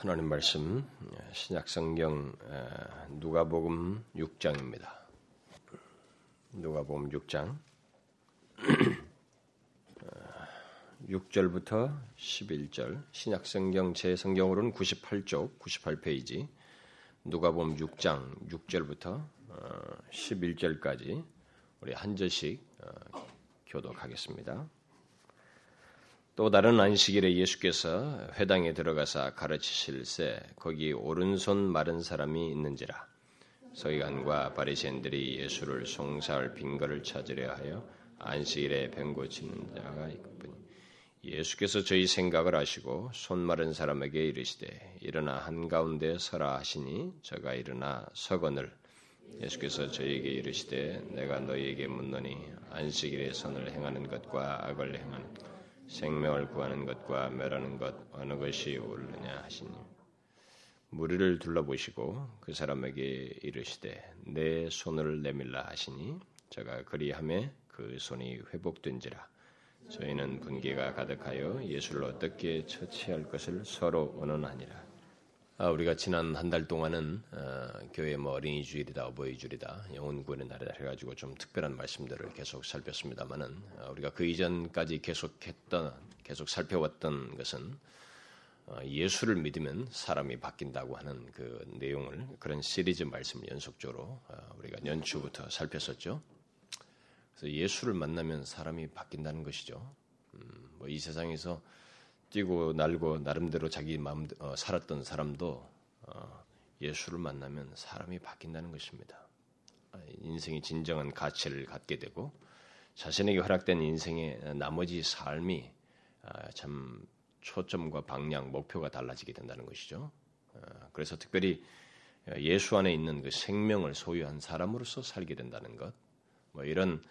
하나님 말씀 신약성경 누가복음 6장입니다. 누가복음 6장 6절부터 11절 신약성경 제 성경으로는 98쪽 98페이지 누가복음 6장 6절부터 11절까지 우리 한 절씩 어, 교독하겠습니다. 또 다른 안식일에 예수께서 회당에 들어가사 가르치실세 거기 오른손 마른 사람이 있는지라. 서기관과 바리새인들이 예수를 송사할 빈거를 찾으려 하여 안식일에 뱀 고치는 자가 있군니 예수께서 저희 생각을 아시고 손 마른 사람에게 이르시되 일어나 한가운데 서라 하시니 저가 일어나 서거늘. 예수께서 저에게 이르시되 내가 너희에게 묻노니 안식일에 선을 행하는 것과 악을 행하는 것 생명을 구하는 것과 멸하는 것 어느 것이 옳으냐 하시니 무리를 둘러보시고 그 사람에게 이르시되 내 손을 내밀라 하시니 저가 그리함에 그 손이 회복된지라. 저희는 분기가 가득하여 예수를 어떻게 처치할 것을 서로 언언하니라. 아, 우리가 지난 한 달 동안은 어, 교회 뭐 어린이 주일이다, 어버이 주일이다, 영혼 구원의 날이다 해가지고 좀 특별한 말씀들을 계속 살폈습니다만은 어, 우리가 그 이전까지 계속했던, 계속 살펴왔던 것은 어, 예수를 믿으면 사람이 바뀐다고 하는 그 내용을 그런 시리즈 말씀을 연속적으로 어, 우리가 연초부터 살폈었죠. 그래서 예수를 만나면 사람이 바뀐다는 것이죠. 음, 뭐이 세상에서 뛰고 날고 나름대로 자기 마음 어, 살았던 사람도 어, 예수를 만나면 사람이 바뀐다는 것입니다. 아, 인생이 진정한 가치를 갖게 되고 자신에게 허락된 인생의 나머지 삶이 아, 참 초점과 방향, 목표가 달라지게 된다는 것이죠. 어, 그래서 특별히 예수 안에 있는 그 생명을 소유한 사람으로서 살게 된다는 것, 뭐 이런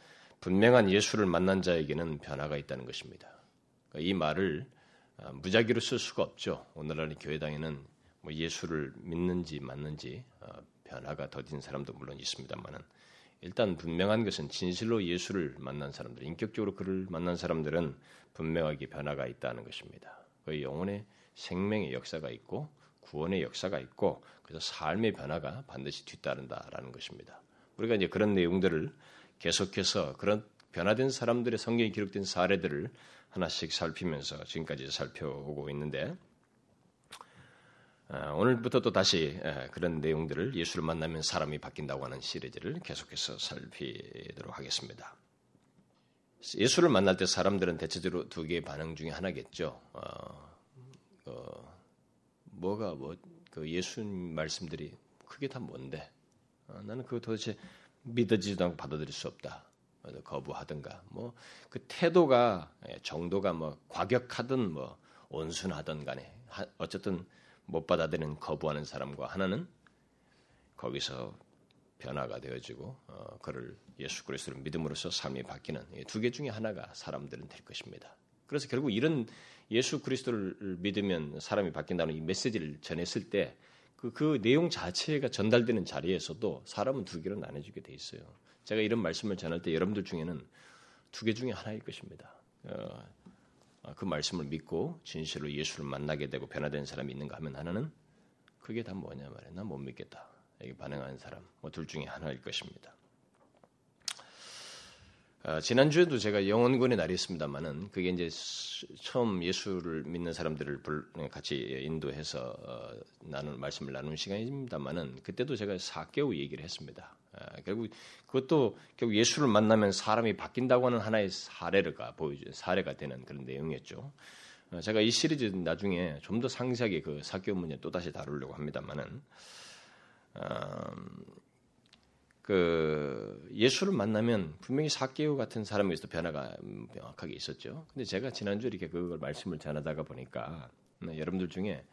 분명한 예수를 만난 자에게는 변화가 있다는 것입니다. 그러니까 이 말을 아, 무작위로 쓸 수가 없죠. 오늘날 교회당에는 뭐 예수를 믿는지 맞는지 어, 변화가 더딘 사람도 물론 있습니다만은 일단 분명한 것은 진실로 예수를 만난 사람들, 인격적으로 그를 만난 사람들은 분명하게 변화가 있다는 것입니다. 그 영혼의 생명의 역사가 있고 구원의 역사가 있고 그래서 삶의 변화가 반드시 뒤따른다라는 것입니다. 우리가 이제 그런 내용들을 계속해서 그런 변화된 사람들의 성경에 기록된 사례들을 하나씩 살피면서 지금까지 살펴오고 있는데 아, 오늘부터 또 다시 그런 내용들을 예수를 만나면 사람이 바뀐다고 하는 시리즈를 계속해서 살피도록 하겠습니다. 예수를 만날 때 사람들은 대체적으로 두 개의 반응 중에 하나겠죠. 어, 어, 뭐가 뭐 그 예수님 말씀들이 그게 다 뭔데? 어, 나는 그거 도대체 믿어지지도 않고 받아들일 수 없다. 거부하든가 뭐 그 태도가 예, 정도가 뭐 과격하든 뭐 온순하든 간에 어쨌든 못 받아들이는 거부하는 사람과 하나는 거기서 변화가 되어지고 어, 그를 예수 그리스도를 믿음으로써 삶이 바뀌는 두 개 중에 하나가 사람들은 될 것입니다. 그래서 결국 이런 예수 그리스도를 믿으면 사람이 바뀐다는 이 메시지를 전했을 때 그, 그 내용 자체가 전달되는 자리에서도 사람은 두 개로 나눠지게 돼 있어요. 제가 이런 말씀을 전할 때 여러분들 중에는 두 개 중에 하나일 것입니다. 어, 어, 그 말씀을 믿고 진실로 예수를 만나게 되고 변화된 사람이 있는가 하면 하나는 그게 다 뭐냐 말이야. 난 못 믿겠다. 여기 반응하는 사람, 뭐 둘 중에 하나일 것입니다. 어, 지난주에도 제가 영혼군의 날이 있습니다만은 그게 이제 처음 예수를 믿는 사람들을 같이 인도해서 어, 나눈 말씀을 나눈 시간입니다만은 그때도 제가 사개오 얘기를 했습니다. 어, 결국 그것도 결국 예수를 만나면 사람이 바뀐다고 하는 하나의 사례가 보여주 사례가 되는 그런 내용이었죠. 어, 제가 이 시리즈 나중에 좀 더 상세하게 그 사개오 문제 또 다시 다루려고 합니다만은. 음, 그 예수를 만나면 분명히 사개오 같은 사람에서 변화가 명확하게 있었죠. 근데 제가 지난주에 이렇게 그걸 말씀을 전하다가 보니까 네, 여러분들 중에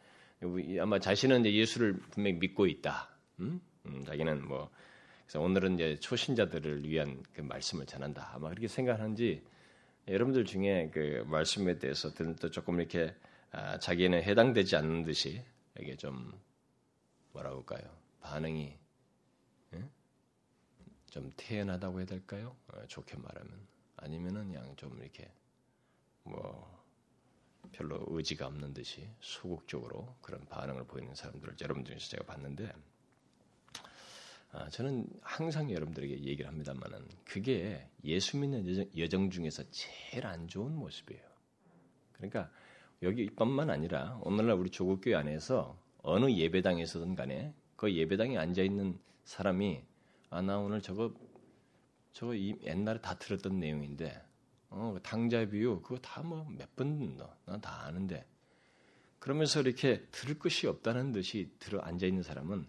아마 자신은 이제 예수를 분명히 믿고 있다. 음? 음, 자기는 뭐 그래서 오늘은 이제 초신자들을 위한 그 말씀을 전한다. 아마 그렇게 생각하는지 여러분들 중에 그 말씀에 대해서 또 조금 이렇게 아, 자기는 해당되지 않는 듯이 이게 좀 뭐라고 할까요? 반응이 좀 태연하다고 해야 될까요? 어, 좋게 말하면 아니면은 그냥 좀 이렇게 뭐 별로 의지가 없는 듯이 소극적으로 그런 반응을 보이는 사람들을 여러분 중에서 제가 봤는데 아, 저는 항상 여러분들에게 얘기를 합니다만은 그게 예수 믿는 여정, 여정 중에서 제일 안 좋은 모습이에요. 그러니까 여기뿐만 아니라 오늘날 우리 조국교회 안에서 어느 예배당에서든 간에 그 예배당에 앉아 있는 사람이 아 나 오늘 저거 저거 이 옛날에 다 들었던 내용인데 어 당자 비유 그거 다 뭐 몇번 듣나 난다 아는데 그러면서 이렇게 들을 것이 없다는 듯이 들어 앉아 있는 사람은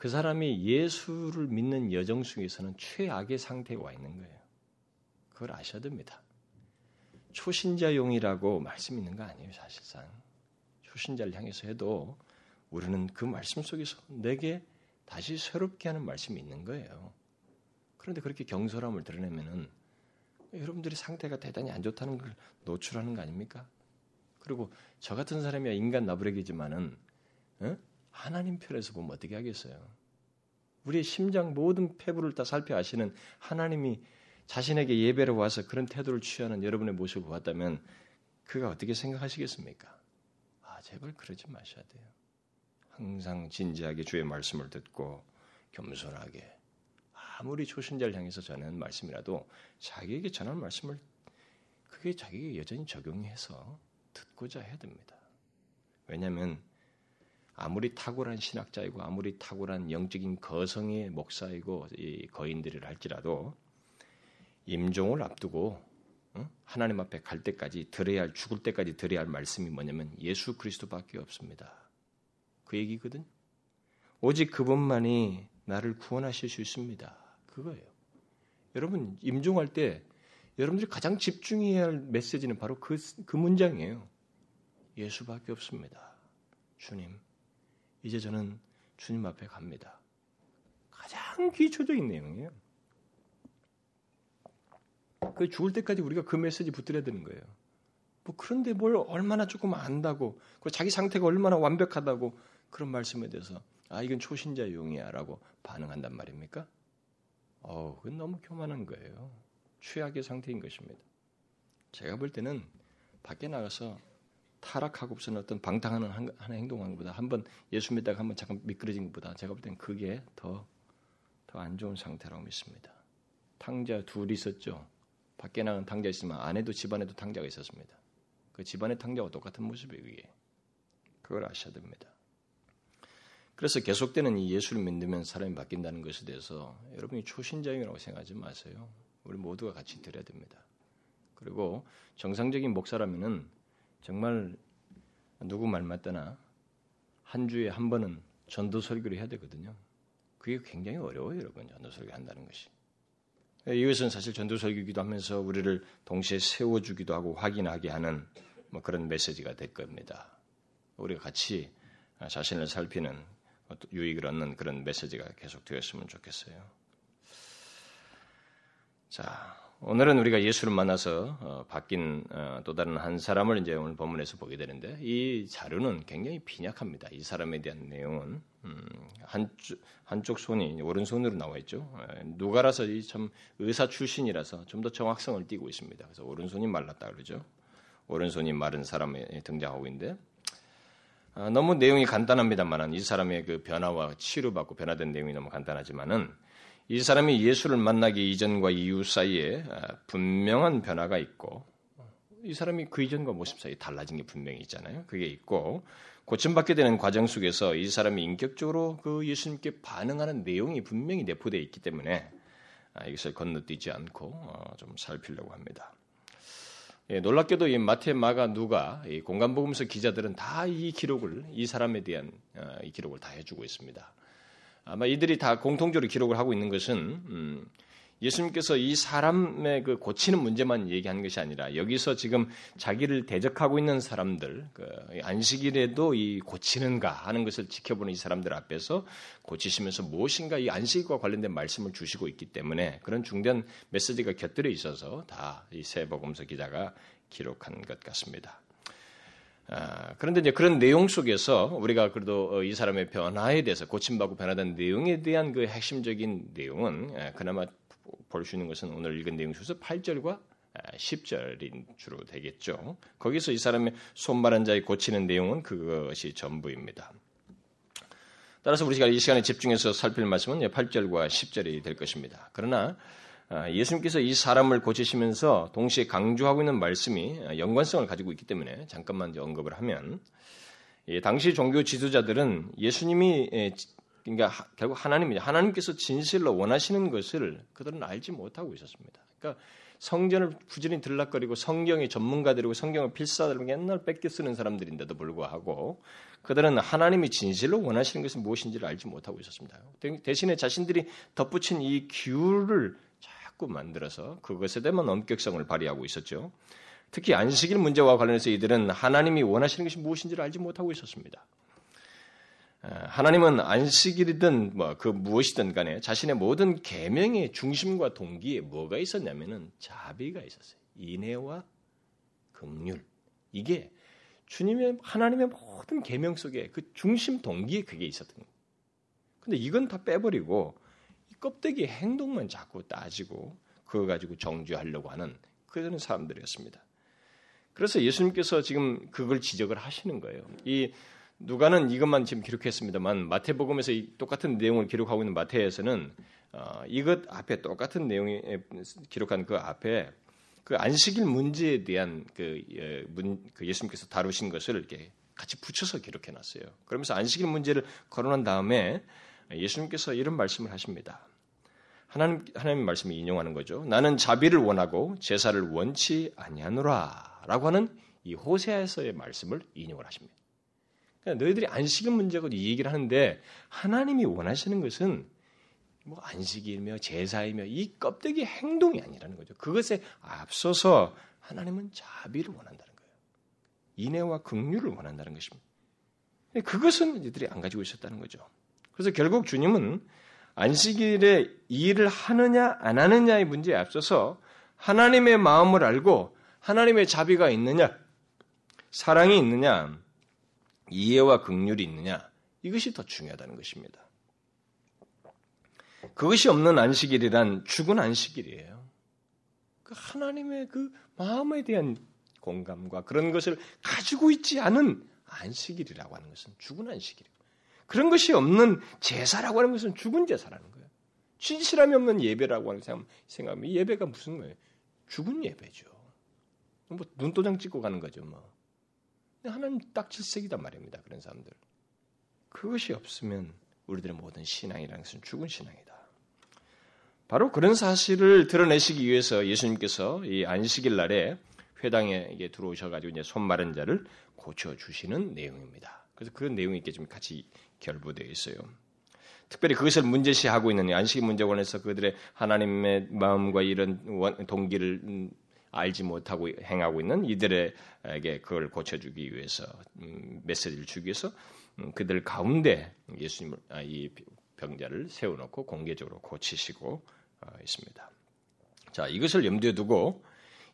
그 사람이 예수를 믿는 여정 속에서는 최악의 상태에 와 있는 거예요. 그걸 아셔야 됩니다. 초신자용이라고 말씀 있는 거 아니에요, 사실상. 초신자를 향해서 해도 우리는 그 말씀 속에서 내게 다시 새롭게 하는 말씀이 있는 거예요. 그런데 그렇게 경솔함을 드러내면은 여러분들이 상태가 대단히 안 좋다는 걸 노출하는 거 아닙니까? 그리고 저 같은 사람이야 인간 나부레기지만은 어? 하나님 편에서 보면 어떻게 하겠어요? 우리의 심장 모든 폐부를 다 살펴 아시는 하나님이 자신에게 예배를 와서 그런 태도를 취하는 여러분의 모습을 보았다면 그가 어떻게 생각하시겠습니까? 아, 제발 그러지 마셔야 돼요. 항상 진지하게 주의 말씀을 듣고 겸손하게 아무리 초신자를 향해서 전하는 말씀이라도 자기에게 전하는 말씀을 그게 자기에게 여전히 적용해서 듣고자 해야 됩니다. 왜냐하면 아무리 탁월한 신학자이고 아무리 탁월한 영적인 거성의 목사이고 거인들이라 할지라도 임종을 앞두고 하나님 앞에 갈 때까지 들어야 할 죽을 때까지 들어야 할 말씀이 뭐냐면 예수 그리스도밖에 없습니다. 그 얘기거든. 오직 그분만이 나를 구원하실 수 있습니다. 그거예요. 여러분 임종할 때 여러분들이 가장 집중해야 할 메시지는 바로 그, 그 문장이에요. 예수밖에 없습니다. 주님, 이제 저는 주님 앞에 갑니다. 가장 기초적인 내용이에요. 그 죽을 때까지 우리가 그 메시지 붙들어야 되는 거예요. 뭐 그런데 뭘 얼마나 조금 안다고, 그 자기 상태가 얼마나 완벽하다고 그런 말씀에 대해서 아 이건 초신자 용이야라고 반응한단 말입니까? 어, 그건 너무 교만한 거예요. 최악의 상태인 것입니다. 제가 볼 때는 밖에 나가서 타락하고서는 어떤 방탕하는 하는 행동하는 것보다 한번 예수 믿다가 한번 잠깐 미끄러진 것보다 제가 볼 때는 그게 더 더 안 좋은 상태라고 믿습니다. 탕자 둘이 있었죠. 밖에 나간 탕자 있으면 안에도 집안에도 탕자가 있었습니다. 그 집안의 탕자와 똑같은 모습이에요. 그게. 그걸 아셔야 됩니다. 그래서 계속되는 이 예수를 믿으면 사람이 바뀐다는 것에 대해서 여러분이 초신자용이라고 생각하지 마세요. 우리 모두가 같이 들어야 됩니다. 그리고 정상적인 목사라면은 정말 누구 말 맞다나 한 주에 한 번은 전도 설교를 해야 되거든요. 그게 굉장히 어려워요, 여러분. 전도 설교 한다는 것이. 이것은 사실 전도 설교기도 하면서 우리를 동시에 세워주기도 하고 확인하게 하는 뭐 그런 메시지가 될 겁니다. 우리가 같이 자신을 살피는 유익을 얻는 그런 메시지가 계속 되었으면 좋겠어요. 자, 오늘은 우리가 예수를 만나서 어, 바뀐 어, 또 다른 한 사람을 이제 오늘 본문에서 보게 되는데 이 자료는 굉장히 빈약합니다. 이 사람에 대한 내용은 음, 한쪽, 한쪽 손이 오른손으로 나와 있죠. 어, 누가라서 참 의사 출신이라서 좀 더 정확성을 띠고 있습니다. 그래서 오른손이 말랐다 그러죠. 오른손이 마른 사람이 등장하고 있는데 아, 너무 내용이 간단합니다만은 이 사람의 그 변화와 치료받고 변화된 내용이 너무 간단하지만은 이 사람이 예수를 만나기 이전과 이후 사이에 아, 분명한 변화가 있고 이 사람이 그 이전과 모습 사이에 달라진 게 분명히 있잖아요. 그게 있고 고침받게 되는 과정 속에서 이 사람이 인격적으로 그 예수님께 반응하는 내용이 분명히 내포되어 있기 때문에 아, 이것을 건너뛰지 않고 어, 좀 살피려고 합니다. 예, 놀랍게도 이 마태, 마가, 누가 이 공간복음서 기자들은 다 이 기록을 이 사람에 대한 어, 이 기록을 다 해주고 있습니다. 아마 이들이 다 공통적으로 기록을 하고 있는 것은 음, 예수님께서 이 사람의 그 고치는 문제만 얘기하는 것이 아니라 여기서 지금 자기를 대적하고 있는 사람들 그 안식일에도 이 고치는가 하는 것을 지켜보는 이 사람들 앞에서 고치시면서 무엇인가 이 안식과 관련된 말씀을 주시고 있기 때문에 그런 중대한 메시지가 곁들여 있어서 다 이 세복음서 기자가 기록한 것 같습니다. 아, 그런데 이제 그런 내용 속에서 우리가 그래도 어, 이 사람의 변화에 대해서 고침받고 변화된 내용에 대한 그 핵심적인 내용은 예, 그나마 볼 수 있는 것은 오늘 읽은 내용 중에서 8절과 10절인 주로 되겠죠. 거기서 이 사람의 손마른 자의 고치는 내용은 그것이 전부입니다. 따라서 우리가 이 시간에 집중해서 살필 말씀은 8절과 10절이 될 것입니다. 그러나 아, 예수님께서 이 사람을 고치시면서 동시에 강조하고 있는 말씀이 연관성을 가지고 있기 때문에 잠깐만 언급을 하면 당시 종교 지도자들은 예수님이 그러니까 결국 하나님이 하나님께서 진실로 원하시는 것을 그들은 알지 못하고 있었습니다. 그러니까 성전을 부지런히 들락거리고 성경의 전문가들이고 성경을 필사들고 맨날 뺏겨 쓰는 사람들인데도 불구하고 그들은 하나님이 진실로 원하시는 것이 무엇인지를 알지 못하고 있었습니다. 대신에 자신들이 덧붙인 이 규를 자꾸 만들어서 그것에 대한 엄격성을 발휘하고 있었죠. 특히 안식일 문제와 관련해서 이들은 하나님이 원하시는 것이 무엇인지를 알지 못하고 있었습니다. 하나님은 안식일이든 뭐 그 무엇이든 간에 자신의 모든 계명의 중심과 동기에 뭐가 있었냐면은 자비가 있었어요. 인애와 긍휼. 이게 주님의 하나님의 모든 계명 속에 그 중심 동기에 그게 있었던 거예요. 근데 이건 다 빼버리고 이 껍데기 행동만 자꾸 따지고 그거 가지고 정죄하려고 하는 그런 사람들이었습니다. 그래서 예수님께서 지금 그걸 지적을 하시는 거예요. 이 누가는 이것만 지금 기록했습니다만 마태복음에서 똑같은 내용을 기록하고 있는 마태에서는 어, 이것 앞에 똑같은 내용이 기록한 그 앞에 그 안식일 문제에 대한 그, 예, 문, 그 예수님께서 다루신 것을 이렇게 같이 붙여서 기록해 놨어요. 그러면서 안식일 문제를 거론한 다음에 예수님께서 이런 말씀을 하십니다. 하나님 하나님 말씀을 인용하는 거죠. 나는 자비를 원하고 제사를 원치 아니하노라라고 하는 이 호세아에서의 말씀을 인용을 하십니다. 그러니까 너희들이 안식일 문제고 이 얘기를 하는데 하나님이 원하시는 것은 뭐 안식이며 제사이며 이 껍데기 행동이 아니라는 거죠. 그것에 앞서서 하나님은 자비를 원한다는 거예요. 인애와 긍휼을 원한다는 것입니다. 그것은 이들이 안 가지고 있었다는 거죠. 그래서 결국 주님은 안식일에 일을 하느냐 안 하느냐의 문제에 앞서서 하나님의 마음을 알고 하나님의 자비가 있느냐, 사랑이 있느냐, 이해와 긍휼이 있느냐 이것이 더 중요하다는 것입니다. 그것이 없는 안식일이란 죽은 안식일이에요. 그 하나님의 그 마음에 대한 공감과 그런 것을 가지고 있지 않은 안식일이라고 하는 것은 죽은 안식일이에요. 그런 것이 없는 제사라고 하는 것은 죽은 제사라는 거예요. 진실함이 없는 예배라고 하는 생각하면 예배가 무슨 거예요? 죽은 예배죠. 뭐 눈도장 찍고 가는 거죠, 뭐. 하나님 딱 질색이단 말입니다. 그런 사람들. 그것이 없으면 우리들의 모든 신앙이라는 것은 죽은 신앙이다. 바로 그런 사실을 드러내시기 위해서 예수님께서 이 안식일 날에 회당에 들어오셔가지고 이제 손 마른 자를 고쳐 주시는 내용입니다. 그래서 그 내용이 이렇게 좀 같이 결부되어 있어요. 특별히 그것을 문제시하고 있는 안식 문제 관해서 그들의 하나님의 마음과 이런 동기를 음, 알지 못하고 행하고 있는 이들에게 그걸 고쳐주기 위해서 음, 메시지를 주기 위해서 음, 그들 가운데 예수님을 아, 이 병자를 세워놓고 공개적으로 고치시고 어, 있습니다. 자 이것을 염두에 두고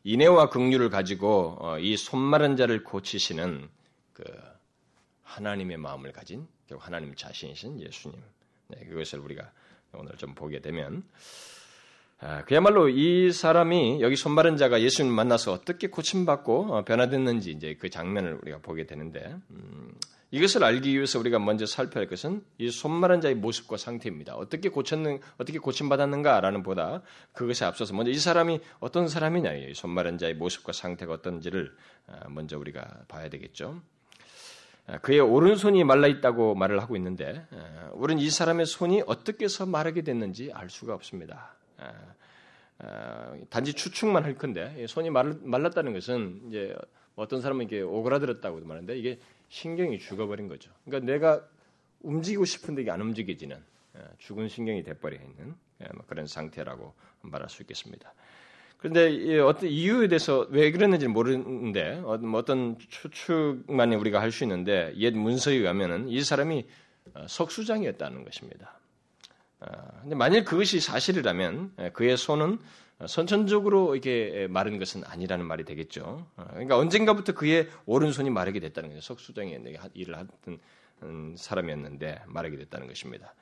인애와 긍휼을 가지고 어, 이 손마른 자를 고치시는 그 하나님의 마음을 가진 결국 하나님 자신이신 예수님 네, 그것을 우리가 오늘 좀 보게 되면 아, 그야말로 이 사람이 여기 손마른 자가 예수님 만나서 어떻게 고침받고 어, 변화됐는지 이제 그 장면을 우리가 보게 되는데 음, 이것을 알기 위해서 우리가 먼저 살펴야 할 것은 이 손마른 자의 모습과 상태입니다. 어떻게 고쳤는 어떻게 고침받았는가라는 보다 그것에 앞서서 먼저 이 사람이 어떤 사람이냐 이 손마른 자의 모습과 상태가 어떤지를 아, 먼저 우리가 봐야 되겠죠. 아, 그의 오른손이 말라 있다고 말을 하고 있는데 우리는 이 사람의 손이 어떻게 해서 마르게 됐는지 알 수가 없습니다. 단지 추측만 할 건데 손이 말랐다는 것은 이제 어떤 사람은 이게 오그라들었다고도 말하는데 이게 신경이 죽어버린 거죠. 그러니까 내가 움직이고 싶은데 이게 안 움직여지는 아, 죽은 신경이 돼버려 있는 뭐 그런 상태라고 말할 수 있겠습니다. 그런데 어떤 이유에 대해서 왜 그랬는지 모르는데 어, 뭐 어떤 추측만 우리가 할 수 있는데 옛 문서에 의하면은 이 사람이 어, 석수장이었다는 것입니다. 아, 근데 만일 그것이 사실이라면 예, 그의 손은 선천적으로 이게 마른 것은 아니라는 말이 되겠죠. 아, 그러니까 언젠가부터 그의 오른손이 마르게 됐다는 거죠. 석수장에 일을 하던 음, 사람이었는데 마르게 됐다는 것입니다.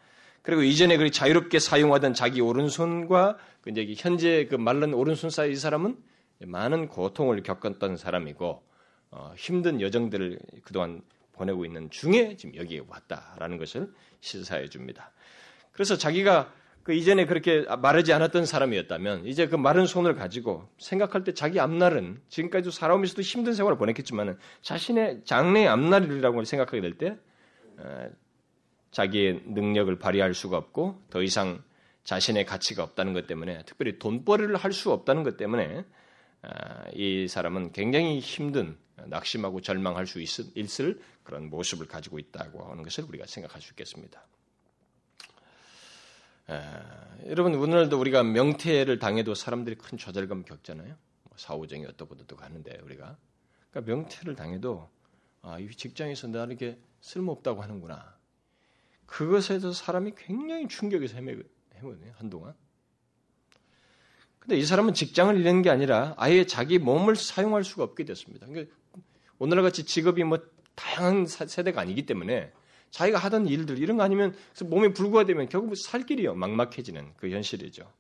그리고 이전에 그 자유롭게 사용하던 자기 오른손과 그 이제 현재 그 말른 오른손 사이 이 사람은 많은 고통을 겪었던 사람이고 어, 힘든 여정들을 그동안 보내고 있는 중에 지금 여기에 왔다라는 것을 시사해 줍니다. 그래서 자기가 그 이전에 그렇게 마르지 않았던 사람이었다면 이제 그 마른 손을 가지고 생각할 때 자기 앞날은 지금까지도 살아오면서도 힘든 생활을 보냈겠지만 자신의 장래의 앞날이라고 생각하게 될때 어, 자기의 능력을 발휘할 수가 없고 더 이상 자신의 가치가 없다는 것 때문에 특별히 돈벌이를 할 수 없다는 것 때문에 어, 이 사람은 굉장히 힘든 낙심하고 절망할 수 있을 그런 모습을 가지고 있다고 하는 것을 우리가 생각할 수 있겠습니다. 에, 여러분 오늘도 우리가 명태를 당해도 사람들이 큰 좌절감 겪잖아요. 뭐 사후정이 어떻고도 가는데 우리가 그러니까 명태를 당해도 아, 이 직장에서 나를 이렇게 쓸모없다고 하는구나. 그것에서 사람이 굉장히 충격에서 헤매거든요 한동안. 근데 이 사람은 직장을 잃는 게 아니라 아예 자기 몸을 사용할 수가 없게 됐습니다. 그러니까 오늘같이 직업이 뭐 다양한 세대가 아니기 때문에 자기가 하던 일들 이런 거 아니면 몸이 불구화되면 결국 살 길이요 막막해지는 그 현실이죠.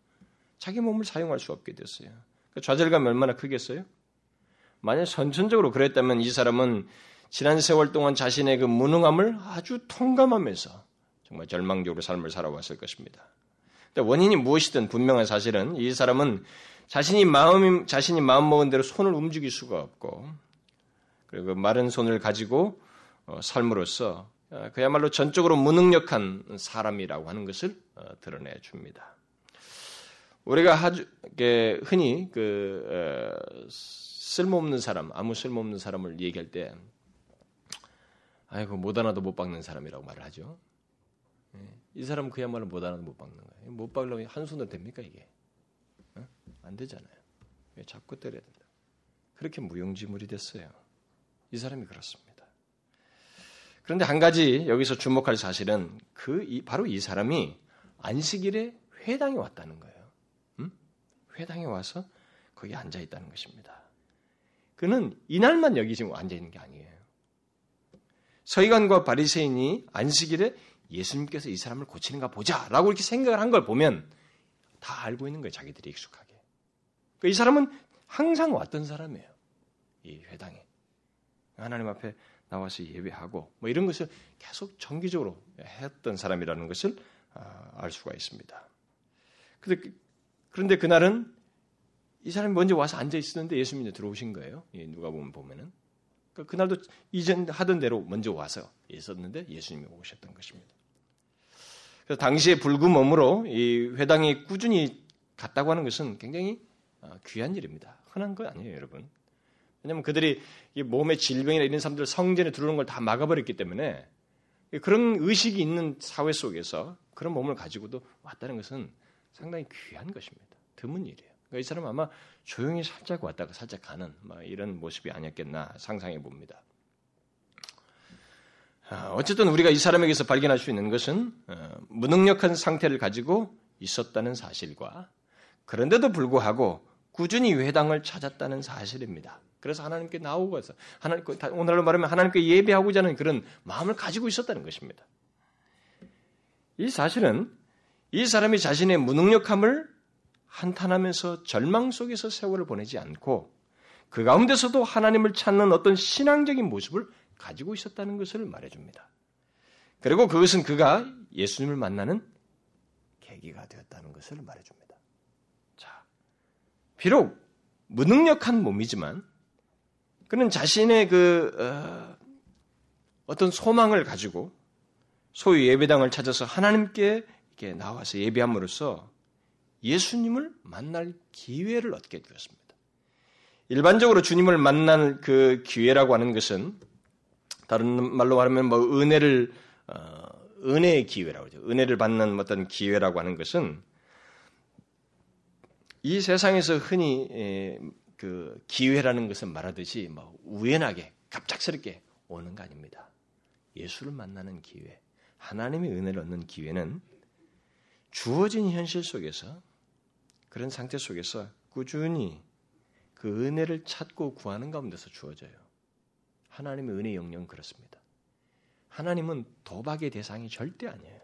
자기 몸을 사용할 수 없게 됐어요. 그 좌절감이 얼마나 크겠어요? 만약 선천적으로 그랬다면 이 사람은 지난 세월 동안 자신의 그 무능함을 아주 통감하면서 정말 절망적으로 삶을 살아왔을 것입니다. 원인이 무엇이든 분명한 사실은 이 사람은 자신이 마음 자신이 마음 먹은 대로 손을 움직일 수가 없고 그리고 그 마른 손을 가지고 어, 삶으로써 어, 그야말로 전적으로 무능력한 사람이라고 하는 것을 어, 드러내 줍니다. 우리가 아주 흔히 그 쓸모없는 사람, 아무 쓸모없는 사람을 얘기할 때, 아이고 못 하나도 못 박는 사람이라고 말을 하죠. 예, 이 사람 그야말로 못 하나도 못 박는 거예요. 못 박으려면 한 손으로 됩니까 이게? 안 되잖아요. 자꾸 때려야 된다. 그렇게 무용지물이 됐어요. 이 사람이 그렇습니다. 그런데 한 가지 여기서 주목할 사실은 그 바로 이 사람이 안식일에 회당에 왔다는 거예요. 음? 회당에 와서 거기 앉아 있다는 것입니다. 그는 이날만 여기 지금 앉아 있는 게 아니에요. 서기관과 바리새인이 안식일에 예수님께서 이 사람을 고치는가 보자라고 이렇게 생각을 한 걸 보면 다 알고 있는 거예요. 자기들이 익숙하게. 그러니까 이 사람은 항상 왔던 사람이에요. 이 회당에. 하나님 앞에 나와서 예배하고 뭐 이런 것을 계속 정기적으로 했던 사람이라는 것을 아, 알 수가 있습니다. 그런데, 그런데 그날은 이 사람이 먼저 와서 앉아 있었는데 예수님이 들어오신 거예요. 누가 보면 보면은 그러니까 그날도 이전 하던 대로 먼저 와서 있었는데 예수님이 오셨던 것입니다. 그래서 당시에 붉은 몸으로 이 회당에 꾸준히 갔다고 하는 것은 굉장히 아, 귀한 일입니다. 흔한 거 아니에요, 여러분. 왜냐하면 그들이 몸의 질병이나 이런 사람들 성전에 들어오는 걸 다 막아버렸기 때문에 그런 의식이 있는 사회 속에서 그런 몸을 가지고도 왔다는 것은 상당히 귀한 것입니다. 드문 일이에요. 그러니까 이 사람은 아마 조용히 살짝 왔다가 살짝 가는 이런 모습이 아니었겠나 상상해 봅니다. 아, 어쨌든 우리가 이 사람에게서 발견할 수 있는 것은 어, 무능력한 상태를 가지고 있었다는 사실과 그런데도 불구하고 꾸준히 회당을 찾았다는 사실입니다. 그래서 하나님께 나오고 해서 하나님 오늘날로 말하면 하나님께 예배하고자 하는 그런 마음을 가지고 있었다는 것입니다. 이 사실은 이 사람이 자신의 무능력함을 한탄하면서 절망 속에서 세월을 보내지 않고 그 가운데서도 하나님을 찾는 어떤 신앙적인 모습을 가지고 있었다는 것을 말해줍니다. 그리고 그것은 그가 예수님을 만나는 계기가 되었다는 것을 말해줍니다. 자, 비록 무능력한 몸이지만 그는 자신의 그 어, 떤 소망을 가지고 소유 예배당을 찾아서 하나님께 이렇게 나와서 예배함으로써 예수님을 만날 기회를 얻게 되었습니다. 일반적으로 주님을 만날 그 기회라고 하는 것은 다른 말로 말하면 뭐 은혜를 어, 은혜의 기회라고 하죠. 은혜를 받는 어떤 기회라고 하는 것은 이 세상에서 흔히 그 기회라는 것은 말하듯이 뭐 우연하게 갑작스럽게 오는 거 아닙니다. 예수를 만나는 기회, 하나님의 은혜를 얻는 기회는 주어진 현실 속에서 그런 상태 속에서 꾸준히 그 은혜를 찾고 구하는 가운데서 주어져요. 하나님의 은혜 영영 그렇습니다. 하나님은 도박의 대상이 절대 아니에요.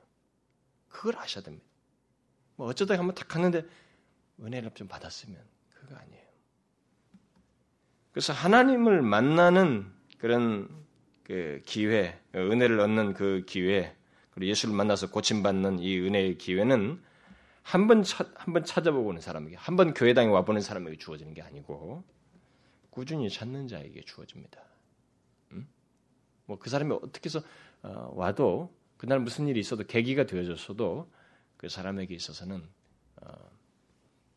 그걸 아셔야 됩니다. 뭐 어쩌다 한번 탁 갔는데 은혜를 좀 받았으면 그거 아니에요. 그래서 하나님을 만나는 그런 그 기회, 은혜를 얻는 그 기회, 그리고 예수를 만나서 고침받는 이 은혜의 기회는 한 번 한번 찾아보고는 사람에게, 한 번 교회당에 와보는 사람에게 주어지는 게 아니고 꾸준히 찾는 자에게 주어집니다. 음? 뭐그 사람이 어떻게 해서 어, 와도 그날 무슨 일이 있어도 계기가 되어졌어도 그 사람에게 있어서는 어,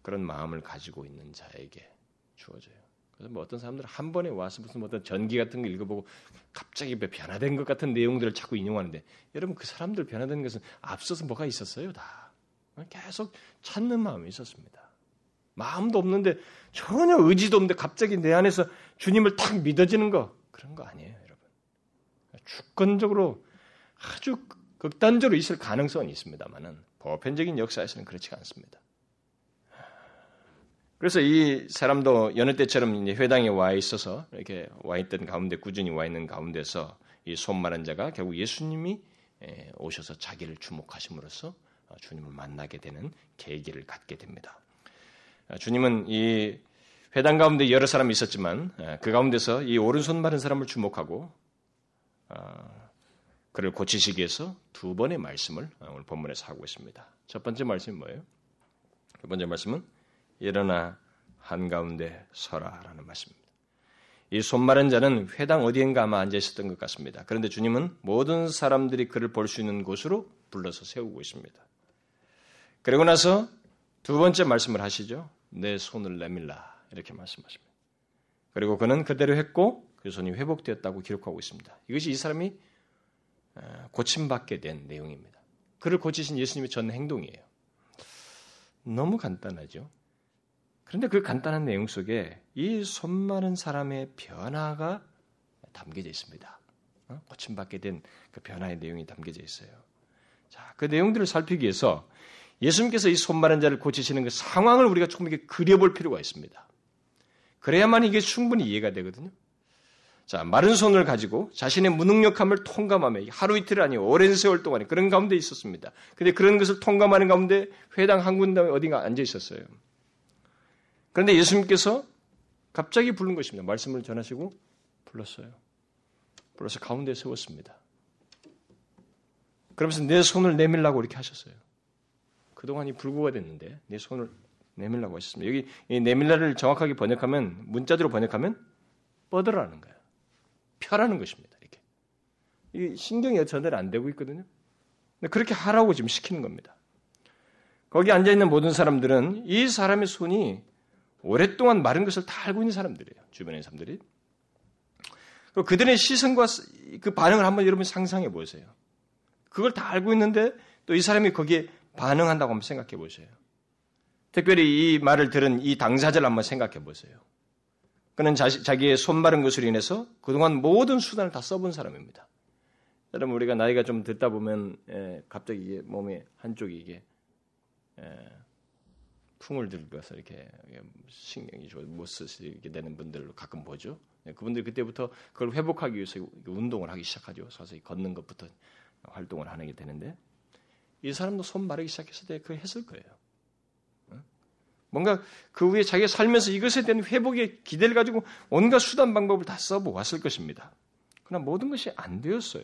그런 마음을 가지고 있는 자에게 주어져요. 그래서 뭐 어떤 사람들은 한 번에 와서 무슨 뭐 어떤 전기 같은 거 읽어보고 갑자기 변화된 것 같은 내용들을 자꾸 인용하는데 여러분 그 사람들 변화된 것은 앞서서 뭐가 있었어요 다 계속 찾는 마음이 있었습니다. 마음도 없는데 전혀 의지도 없는데 갑자기 내 안에서 주님을 탁 믿어지는 거 그런 거 아니에요, 여러분. 주권적으로 아주 극단적으로 있을 가능성은 있습니다만은 보편적인 역사에서는 그렇지가 않습니다. 그래서 이 사람도 여느 때처럼 회당에 와 있어서 이렇게 와 있던 가운데 꾸준히 와 있는 가운데서 이 손마른 자가 결국 예수님이 오셔서 자기를 주목하심으로써 주님을 만나게 되는 계기를 갖게 됩니다. 주님은 이 회당 가운데 여러 사람이 있었지만 그 가운데서 이 오른손 마른 사람을 주목하고 어, 그를 고치시기 위해서 두 번의 말씀을 오늘 본문에서 하고 있습니다. 첫 번째 말씀이 뭐예요? 첫 번째 말씀은 일어나 한가운데 서라라는 말씀입니다. 이 손마른 자는 회당 어디엔가 아마 앉아 있었던 것 같습니다. 그런데 주님은 모든 사람들이 그를 볼 수 있는 곳으로 불러서 세우고 있습니다. 그리고 나서 두 번째 말씀을 하시죠. 내 손을 내밀라 이렇게 말씀하십니다. 그리고 그는 그대로 했고 그 손이 회복되었다고 기록하고 있습니다. 이것이 이 사람이 어, 고침받게 된 내용입니다. 그를 고치신 예수님의 전 행동이에요. 너무 간단하죠. 그런데 그 간단한 내용 속에 이 손 많은 사람의 변화가 담겨져 있습니다. 어? 고침받게 된 그 변화의 내용이 담겨져 있어요. 자, 그 내용들을 살피기 위해서 예수님께서 이 손 마른 자를 고치시는 그 상황을 우리가 조금 이렇게 그려볼 필요가 있습니다. 그래야만 이게 충분히 이해가 되거든요. 자, 마른 손을 가지고 자신의 무능력함을 통감하며 하루 이틀 아니고 오랜 세월 동안에 그런 가운데 있었습니다. 근데 그런 것을 통감하는 가운데 회당 한 군데 어딘가 앉아 있었어요. 그런데 예수님께서 갑자기 부른 것입니다. 말씀을 전하시고 불렀어요. 불러서 가운데 세웠습니다. 그러면서 내 손을 내밀라고 이렇게 하셨어요. 그동안 이 불구가 됐는데 내 손을 내밀라고 하셨습니다. 여기 내밀라를 정확하게 번역하면 문자대로 번역하면 뻗으라는 거예요. 펴라는 것입니다. 이렇게. 이 신경이 전달 안 되고 있거든요. 그렇게 하라고 지금 시키는 겁니다. 거기 앉아 있는 모든 사람들은 이 사람의 손이 오랫동안 마른 것을 다 알고 있는 사람들이에요. 주변의 사람들이. 그들의 시선과 그 반응을 한번 여러분 상상해 보세요. 그걸 다 알고 있는데 또 이 사람이 거기에 반응한다고 한번 생각해 보세요. 특별히 이 말을 들은 이 당사자를 한번 생각해 보세요. 그는 자기, 의 손마른 것으로 인해서 그동안 모든 수단을 다 써본 사람입니다. 여러분 우리가 나이가 좀 듣다 보면 예, 갑자기 이게 몸에 한쪽이 이게 예, 풍을 들고서 이렇게 신경이 못 쓰시게 되는 분들로 가끔 보죠. 예, 그분들 그때부터 그걸 회복하기 위해서 운동을 하기 시작하죠. 서서히 걷는 것부터 활동을 하는 게 되는데 이 사람도 손 마르기 시작했을 때그 했을 거예요. 뭔가 그 후에 자기가 살면서 이것에 대한 회복의 기대를 가지고 온갖 수단 방법을 다 써보았을 것입니다. 그러나 모든 것이 안 되었어요.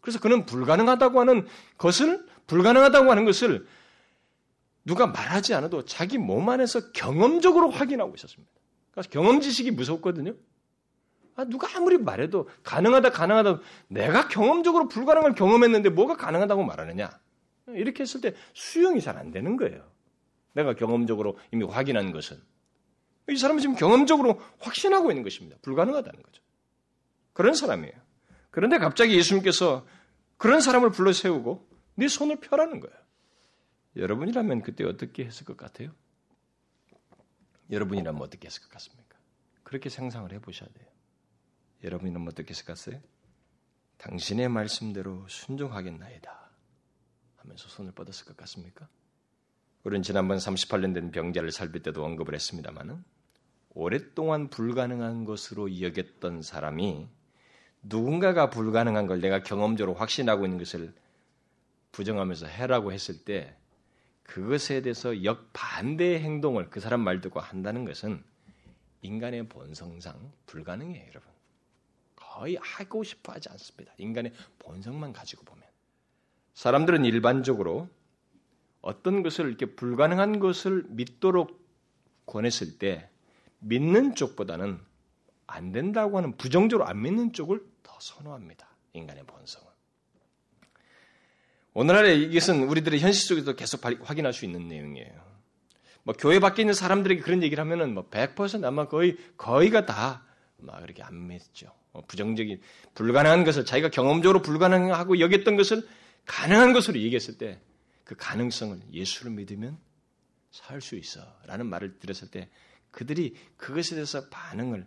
그래서 그는 불가능하다고 하는 것을, 불가능하다고 하는 것을 누가 말하지 않아도 자기 몸 안에서 경험적으로 확인하고 있었습니다. 그래서 경험 지식이 무섭거든요. 아, 누가 아무리 말해도 가능하다, 가능하다, 내가 경험적으로 불가능을 경험했는데 뭐가 가능하다고 말하느냐. 이렇게 했을 때 수용이 잘 안 되는 거예요. 내가 경험적으로 이미 확인한 것은. 이 사람은 지금 경험적으로 확신하고 있는 것입니다. 불가능하다는 거죠. 그런 사람이에요. 그런데 갑자기 예수님께서 그런 사람을 불러 세우고 네 손을 펴라는 거예요. 여러분이라면 그때 어떻게 했을 것 같아요? 여러분이라면 어떻게 했을 것 같습니까? 그렇게 상상을 해보셔야 돼요. 여러분이라면 어떻게 했을 것 같아요? 당신의 말씀대로 순종하겠나이다 하면서 손을 뻗었을 것 같습니까? 우리는 지난번 38년 된 병자를 살필 때도 언급을 했습니다만은 오랫동안 불가능한 것으로 여겼던 사람이 누군가가 불가능한 걸 내가 경험적으로 확신하고 있는 것을 부정하면서 해라고 했을 때 그것에 대해서 역반대의 행동을 그 사람 말 듣고 한다는 것은 인간의 본성상 불가능해요, 여러분. 거의 하고 싶어 하지 않습니다. 인간의 본성만 가지고 보면. 사람들은 일반적으로 어떤 것을 이렇게 불가능한 것을 믿도록 권했을 때 믿는 쪽보다는 안 된다고 하는 부정적으로 안 믿는 쪽을 더 선호합니다. 인간의 본성은. 오늘날에 이것은 우리들의 현실 속에서 계속 확인할 수 있는 내용이에요. 뭐 교회 밖에 있는 사람들에게 그런 얘기를 하면은 뭐 100% 아마 거의 거의가 다 막 그렇게 안 믿죠. 뭐 부정적인 불가능한 것을 자기가 경험적으로 불가능하고 여겼던 것을 가능한 것으로 얘기했을 때 그 가능성을 예수를 믿으면 살 수 있어 라는 말을 들었을 때 그들이 그것에 대해서 반응을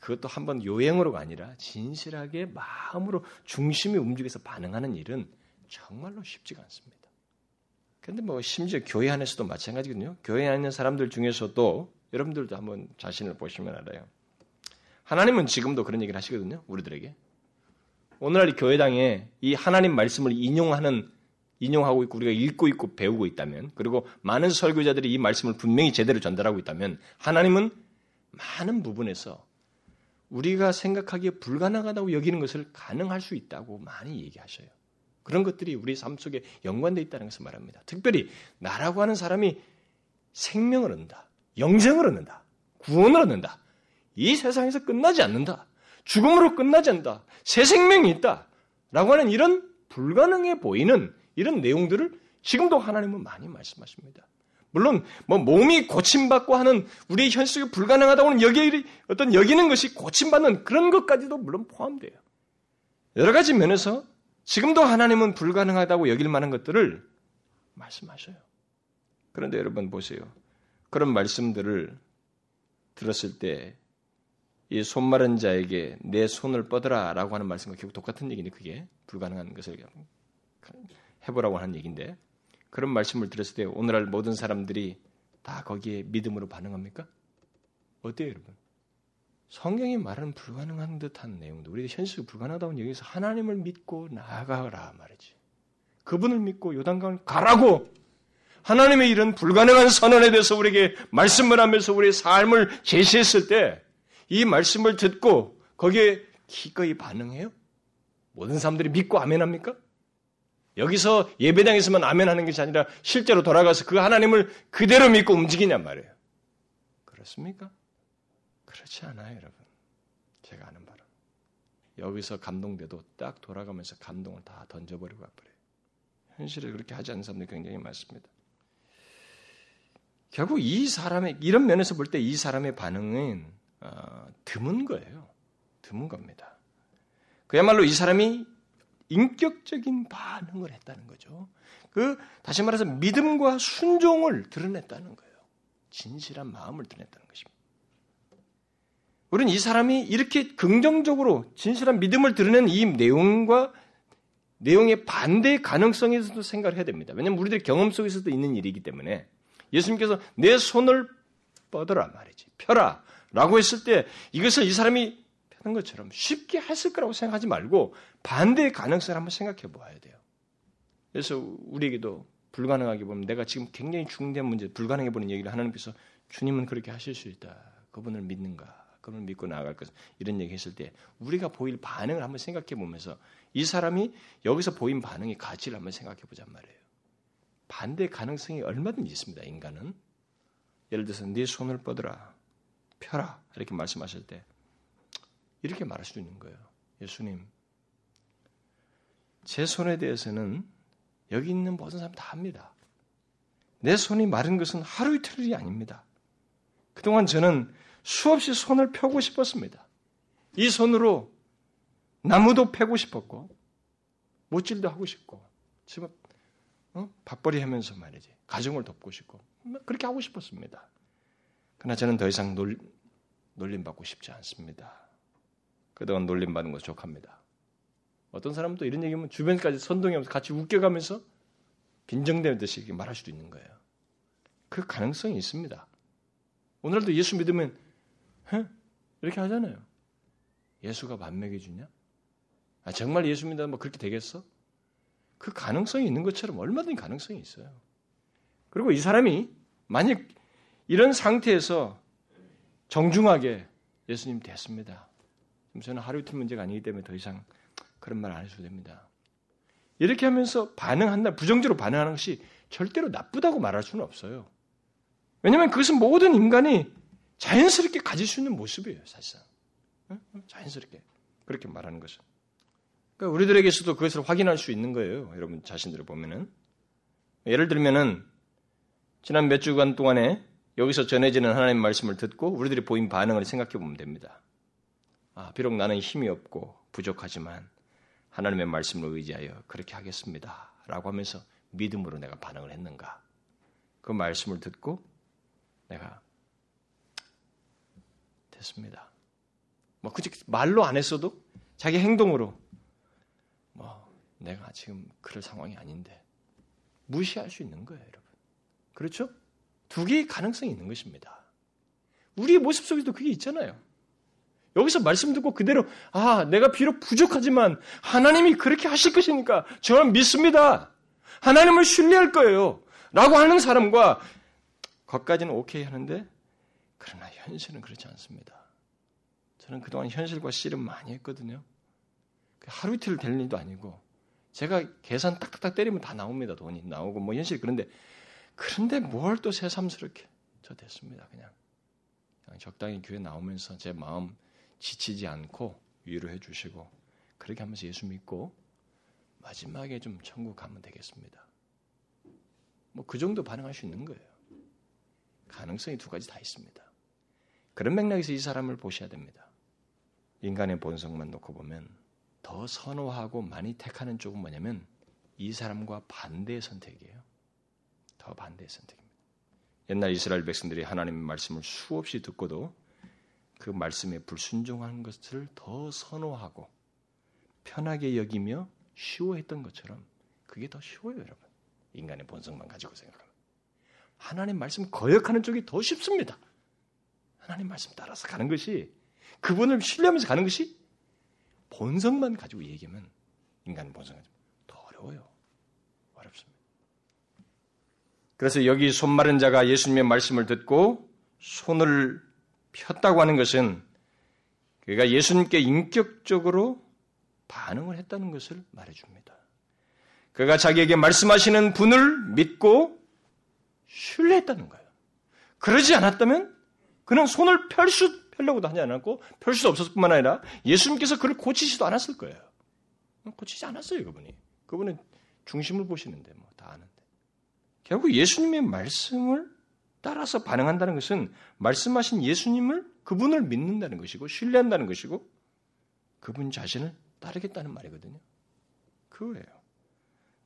그것도 한번 요행으로가 아니라 진실하게 마음으로 중심이 움직여서 반응하는 일은 정말로 쉽지가 않습니다. 그런데 뭐 심지어 교회 안에서도 마찬가지거든요. 교회 안에 있는 사람들 중에서도 여러분들도 한번 자신을 보시면 알아요. 하나님은 지금도 그런 얘기를 하시거든요. 우리들에게. 오늘날 교회당에 이 하나님 말씀을 인용하는 인용하고 있고 우리가 읽고 있고 배우고 있다면 그리고 많은 설교자들이 이 말씀을 분명히 제대로 전달하고 있다면 하나님은 많은 부분에서 우리가 생각하기에 불가능하다고 여기는 것을 가능할 수 있다고 많이 얘기하셔요. 그런 것들이 우리 삶 속에 연관되어 있다는 것을 말합니다. 특별히 나라고 하는 사람이 생명을 얻는다. 영생을 얻는다. 구원을 얻는다. 이 세상에서 끝나지 않는다. 죽음으로 끝나지 않는다. 새 생명이 있다. 라고 하는 이런 불가능해 보이는 이런 내용들을 지금도 하나님은 많이 말씀하십니다. 물론 뭐 몸이 고침받고 하는 우리의 현실이 불가능하다고 는 여기 어떤 여기는 것이 고침받는 그런 것까지도 물론 포함돼요. 여러 가지 면에서 지금도 하나님은 불가능하다고 여길 만한 것들을 말씀하셔요. 그런데 여러분 보세요. 그런 말씀들을 들었을 때 이 손마른 자에게 내 손을 뻗어라라고 하는 말씀과 결국 똑같은 얘기인데 그게 불가능한 것을 해보라고 하는 얘기인데 그런 말씀을 들었을 때 오늘날 모든 사람들이 다 거기에 믿음으로 반응합니까? 어때요, 여러분? 성경이 말하는 불가능한 듯한 내용도 우리 현실 불가능하다고 여기서 하나님을 믿고 나아가라 말이지. 그분을 믿고 요단강을 가라고 하나님의 이런 불가능한 선언에 대해서 우리에게 말씀을 하면서 우리의 삶을 제시했을 때 이 말씀을 듣고 거기에 기꺼이 반응해요? 모든 사람들이 믿고 아멘합니까? 여기서 예배당에서만 아멘하는 것이 아니라 실제로 돌아가서 그 하나님을 그대로 믿고 움직이냔 말이에요. 그렇습니까? 그렇지 않아요, 여러분. 제가 아는 바로. 여기서 감동돼도 딱 돌아가면서 감동을 다 던져버리고 가버려요. 현실에 그렇게 하지 않는 사람들이 굉장히 많습니다. 결국 이 사람의, 이런 면에서 볼 때 이 사람의 반응은 어, 드문 거예요. 드문 겁니다. 그야말로 이 사람이 인격적인 반응을 했다는 거죠. 그, 다시 말해서 믿음과 순종을 드러냈다는 거예요. 진실한 마음을 드러냈다는 것입니다. 우리는 이 사람이 이렇게 긍정적으로 진실한 믿음을 드러낸 이 내용과 내용의 반대 가능성에서도 생각을 해야 됩니다. 왜냐하면 우리들 경험 속에서도 있는 일이기 때문에 예수님께서 내 손을 뻗어라 말이지 펴라 라고 했을 때 이것을 이 사람이 펴는 것처럼 쉽게 했을 거라고 생각하지 말고 반대의 가능성을 한번 생각해 보아야 돼요. 그래서 우리에게도 불가능하게 보면 내가 지금 굉장히 중대한 문제 불가능해 보는 얘기를 하나님께서 주님은 그렇게 하실 수 있다. 그분을 믿는가? 그걸 믿고 나아갈 것 이런 얘기 했을 때 우리가 보일 반응을 한번 생각해 보면서 이 사람이 여기서 보인 반응의 가치를 한번 생각해 보잔 말이에요. 반대 가능성이 얼마든지 있습니다. 인간은 예를 들어서 네 손을 뻗어라 펴라 이렇게 말씀하실 때 이렇게 말할 수 있는 거예요. 예수님 제 손에 대해서는 여기 있는 모든 사람 다 합니다. 내 손이 마른 것은 하루 이틀 이 아닙니다. 그동안 저는 수없이 손을 펴고 싶었습니다. 이 손으로 나무도 패고 싶었고, 못질도 하고 싶고, 지금 어? 밥벌이 하면서 말이지 가정을 돕고 싶고 그렇게 하고 싶었습니다. 그러나 저는 더 이상 놀, 놀림받고 싶지 않습니다. 그동안 놀림받는 것이 족합니다. 어떤 사람은 또 이런 얘기하면 주변까지 선동하면서 같이 웃겨가면서 빈정대듯이 말할 수도 있는 거예요. 그 가능성이 있습니다. 오늘도 예수 믿으면 이렇게 하잖아요. 예수가 밥 먹여주냐? 아, 정말 예수 믿으면 뭐 그렇게 되겠어? 그 가능성이 있는 것처럼 얼마든지 가능성이 있어요. 그리고 이 사람이 만약 이런 상태에서 정중하게 예수님 됐습니다. 저는 하루 이틀 문제가 아니기 때문에 더 이상 그런 말 안 해도 됩니다. 이렇게 하면서 반응한다, 부정적으로 반응하는 것이 절대로 나쁘다고 말할 수는 없어요. 왜냐하면 그것은 모든 인간이 자연스럽게 가질 수 있는 모습이에요, 사실상. 자연스럽게 그렇게 말하는 것은. 그러니까 우리들에게서도 그것을 확인할 수 있는 거예요. 여러분 자신들을 보면은 예를 들면은 지난 몇 주간 동안에 여기서 전해지는 하나님 말씀을 듣고 우리들이 보인 반응을 생각해 보면 됩니다. 아, 비록 나는 힘이 없고 부족하지만 하나님의 말씀을 의지하여 그렇게 하겠습니다. 라고 하면서 믿음으로 내가 반응을 했는가? 그 말씀을 듣고 내가 됐습니다. 뭐 굳이 말로 안 했어도 자기 행동으로 뭐 내가 지금 그럴 상황이 아닌데 무시할 수 있는 거예요, 여러분. 그렇죠? 두 개의 가능성이 있는 것입니다. 우리의 모습 속에도 그게 있잖아요. 여기서 말씀 듣고 그대로 아 내가 비록 부족하지만 하나님이 그렇게 하실 것이니까 저는 믿습니다. 하나님을 신뢰할 거예요. 라고 하는 사람과 거기까지는 오케이 하는데 그러나 현실은 그렇지 않습니다. 저는 그동안 현실과 씨름 많이 했거든요. 그 하루 이틀 될 일도 아니고 제가 계산 딱딱딱 때리면 다 나옵니다. 돈이 나오고 뭐 현실 그런데 그런데 뭘 또 새삼스럽게 저 됐습니다. 그냥. 그냥 적당히 교회 나오면서 제 마음 지치지 않고 위로해 주시고 그렇게 하면서 예수 믿고 마지막에 좀 천국 가면 되겠습니다. 뭐 그 정도 반응할 수 있는 거예요. 가능성이 두 가지 다 있습니다. 그런 맥락에서 이 사람을 보셔야 됩니다. 인간의 본성만 놓고 보면 더 선호하고 많이 택하는 쪽은 뭐냐면 이 사람과 반대의 선택이에요. 더 반대의 선택입니다. 옛날 이스라엘 백성들이 하나님의 말씀을 수없이 듣고도 그 말씀에 불순종한 것을 더 선호하고 편하게 여기며 쉬워했던 것처럼 그게 더 쉬워요, 여러분. 인간의 본성만 가지고 생각하면. 하나님 말씀 거역하는 쪽이 더 쉽습니다. 하나님 말씀 따라서 가는 것이 그분을 신뢰하면서 가는 것이 본성만 가지고 얘기하면 인간 본성 가지고 더 어려워요. 어렵습니다. 그래서 여기 손 마른 자가 예수님의 말씀을 듣고 손을 폈다고 하는 것은 그가 예수님께 인격적으로 반응을 했다는 것을 말해줍니다. 그가 자기에게 말씀하시는 분을 믿고 신뢰했다는 거예요. 그러지 않았다면 그는 손을 펼 수, 펴려고도 하지 않았고 펼수 없었을 뿐만 아니라 예수님께서 그를 고치지도 않았을 거예요. 고치지 않았어요, 그분이. 그분은 중심을 보시는데 뭐 다 아는데. 결국 예수님의 말씀을 따라서 반응한다는 것은 말씀하신 예수님을 그분을 믿는다는 것이고 신뢰한다는 것이고 그분 자신을 따르겠다는 말이거든요. 그거예요.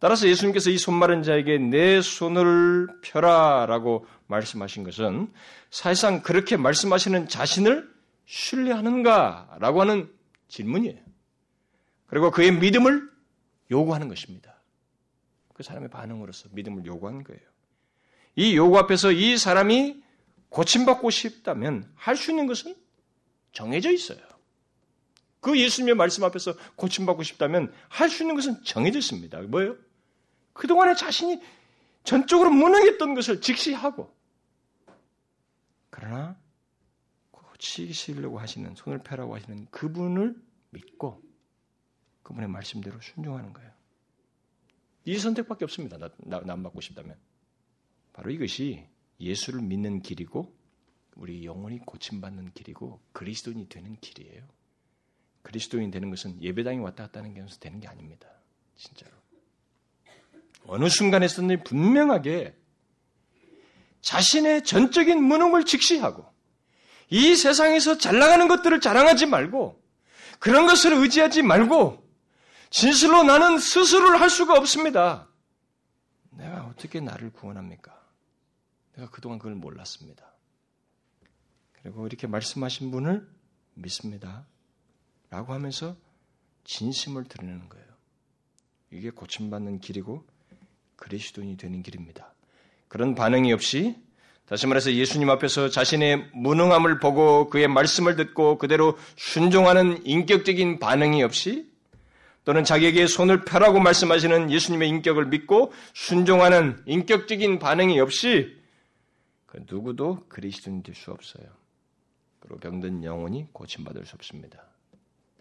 따라서 예수님께서 이 손마른 자에게 내 손을 펴라라고 말씀하신 것은 사실상 그렇게 말씀하시는 자신을 신뢰하는가라고 하는 질문이에요. 그리고 그의 믿음을 요구하는 것입니다. 그 사람의 반응으로서 믿음을 요구한 거예요. 이 요구 앞에서 이 사람이 고침받고 싶다면 할 수 있는 것은 정해져 있어요. 그 예수님의 말씀 앞에서 고침받고 싶다면 할 수 있는 것은 정해져 있습니다. 뭐예요? 그동안에 자신이 전적으로 무능했던 것을 직시하고 그러나 고치시려고 하시는 손을 펴라고 하시는 그분을 믿고 그분의 말씀대로 순종하는 거예요. 이 선택밖에 없습니다. 나, 나, 남 받고 싶다면. 바로 이것이 예수를 믿는 길이고 우리 영혼이 고침받는 길이고 그리스도인이 되는 길이에요. 그리스도인 되는 것은 예배당에 왔다 갔다 하는 게 되는 게 아닙니다. 진짜로. 어느 순간에서는 분명하게 자신의 전적인 무능을 직시하고 이 세상에서 잘 나가는 것들을 자랑하지 말고 그런 것을 의지하지 말고 진실로 나는 스스로를 할 수가 없습니다. 내가 어떻게 나를 구원합니까? 내가 그동안 그걸 몰랐습니다. 그리고 이렇게 말씀하신 분을 믿습니다. 라고 하면서 진심을 드러내는 거예요. 이게 고침받는 길이고 그리스도인이 되는 길입니다. 그런 반응이 없이 다시 말해서 예수님 앞에서 자신의 무능함을 보고 그의 말씀을 듣고 그대로 순종하는 인격적인 반응이 없이 또는 자기에게 손을 펴라고 말씀하시는 예수님의 인격을 믿고 순종하는 인격적인 반응이 없이 그 누구도 그리스도인 될 수 없어요. 그리고 병든 영혼이 고침받을 수 없습니다.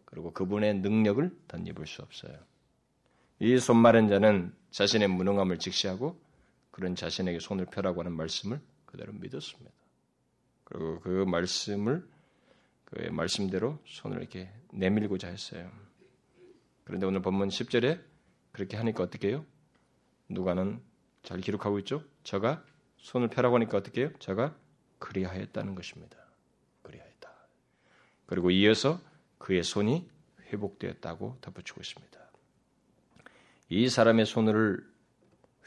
그리고 그분의 능력을 덧입을 수 없어요. 이 손마른 자는 자신의 무능함을 직시하고 그런 자신에게 손을 펴라고 하는 말씀을 그대로 믿었습니다. 그리고 그 말씀을 그의 말씀대로 손을 이렇게 내밀고자 했어요. 그런데 오늘 본문 10절에 그렇게 하니까 어떻게 해요? 누가는 잘 기록하고 있죠? 저가 손을 펴라고 하니까 어떻게 해요? 저가 그리하였다는 것입니다. 그리하였다. 그리고 이어서 그의 손이 회복되었다고 덧붙이고 있습니다. 이 사람의 손을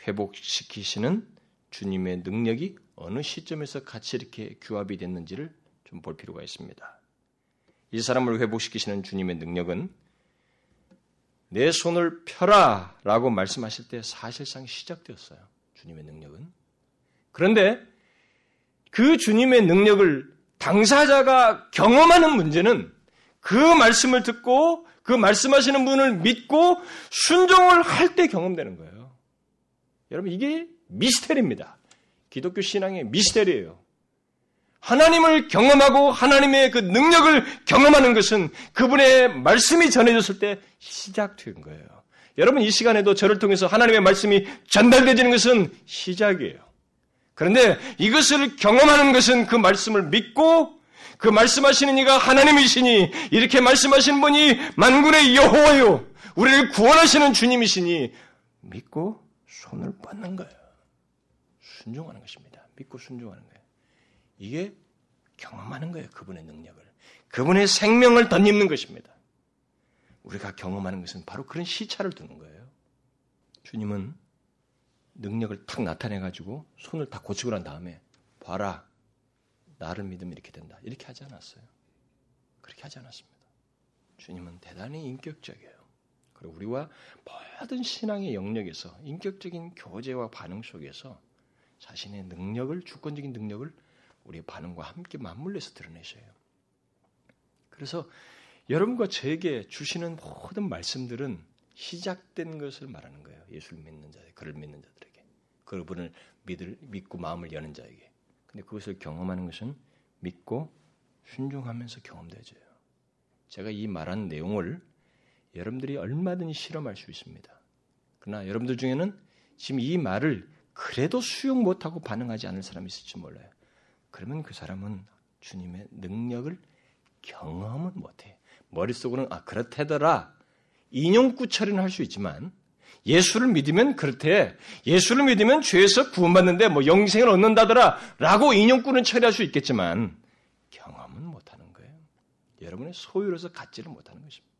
회복시키시는 주님의 능력이 어느 시점에서 같이 이렇게 규합이 됐는지를 좀 볼 필요가 있습니다. 이 사람을 회복시키시는 주님의 능력은 내 손을 펴라 라고 말씀하실 때 사실상 시작되었어요. 주님의 능력은. 그런데 그 주님의 능력을 당사자가 경험하는 문제는 그 말씀을 듣고 그 말씀하시는 분을 믿고 순종을 할 때 경험되는 거예요. 여러분 이게 미스테리입니다. 기독교 신앙의 미스테리예요. 하나님을 경험하고 하나님의 그 능력을 경험하는 것은 그분의 말씀이 전해졌을 때 시작된 거예요. 여러분 이 시간에도 저를 통해서 하나님의 말씀이 전달되지는 것은 시작이에요. 그런데 이것을 경험하는 것은 그 말씀을 믿고 그 말씀하시는 이가 하나님이시니 이렇게 말씀하시는 분이 만군의 여호와요 우리를 구원하시는 주님이시니 믿고 손을 뻗는 거예요. 순종하는 것입니다. 믿고 순종하는 거예요. 이게 경험하는 거예요. 그분의 능력을. 그분의 생명을 덧입는 것입니다. 우리가 경험하는 것은 바로 그런 시차를 두는 거예요. 주님은 능력을 탁 나타내가지고 손을 다 고치고 난 다음에 봐라. 나를 믿으면 이렇게 된다. 이렇게 하지 않았어요. 그렇게 하지 않았습니다. 주님은 대단히 인격적이에요. 그리고 우리와 모든 신앙의 영역에서 인격적인 교제와 반응 속에서 자신의 능력을 주권적인 능력을 우리의 반응과 함께 맞물려서 드러내셔요. 그래서 여러분과 저에게 주시는 모든 말씀들은 시작된 것을 말하는 거예요. 예수를 믿는 자들, 그를 믿는 자들에게. 그분을 믿을, 믿고 마음을 여는 자에게. 근데 그것을 경험하는 것은 믿고 순종하면서 경험되져요. 제가 이 말한 내용을 여러분들이 얼마든지 실험할 수 있습니다. 그러나 여러분들 중에는 지금 이 말을 그래도 수용 못하고 반응하지 않을 사람이 있을지 몰라요. 그러면 그 사람은 주님의 능력을 경험은 못해. 머릿속으로는 아 그렇다더라. 인용구 처리는 할 수 있지만 예수를 믿으면 그렇대. 예수를 믿으면 죄에서 구원받는데 뭐 영생을 얻는다더라. 라고 인용구는 처리할 수 있겠지만 경험은 못하는 거예요. 여러분의 소유로서 갖지를 못하는 것입니다.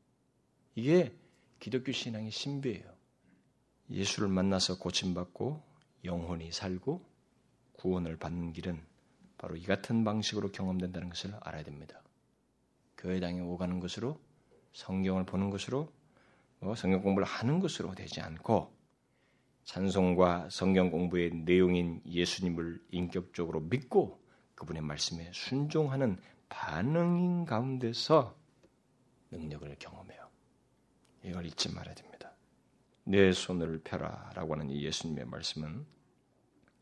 이게 기독교 신앙의 신비예요. 예수를 만나서 고침받고 영혼이 살고 구원을 받는 길은 바로 이 같은 방식으로 경험된다는 것을 알아야 됩니다. 교회당에 오가는 것으로 성경을 보는 것으로 뭐 성경 공부를 하는 것으로 되지 않고 찬송과 성경 공부의 내용인 예수님을 인격적으로 믿고 그분의 말씀에 순종하는 반응인 가운데서 능력을 경험해요. 이걸 잊지 말아야 됩니다. 내 손을 펴라라고 하는 이 예수님의 말씀은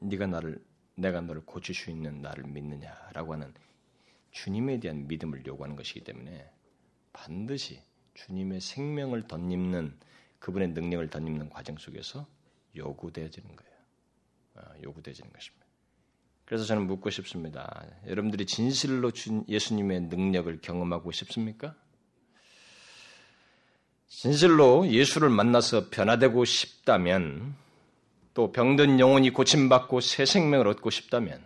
네가 나를 내가 너를 고칠 수 있는 나를 믿느냐라고 하는 주님에 대한 믿음을 요구하는 것이기 때문에 반드시 주님의 생명을 덧입는 그분의 능력을 덧입는 과정 속에서 요구되어지는 거예요. 어, 요구되어지는 것입니다. 그래서 저는 묻고 싶습니다. 여러분들이 진실로 예수님의 능력을 경험하고 싶습니까? 진실로 예수를 만나서 변화되고 싶다면 또 병든 영혼이 고침받고 새 생명을 얻고 싶다면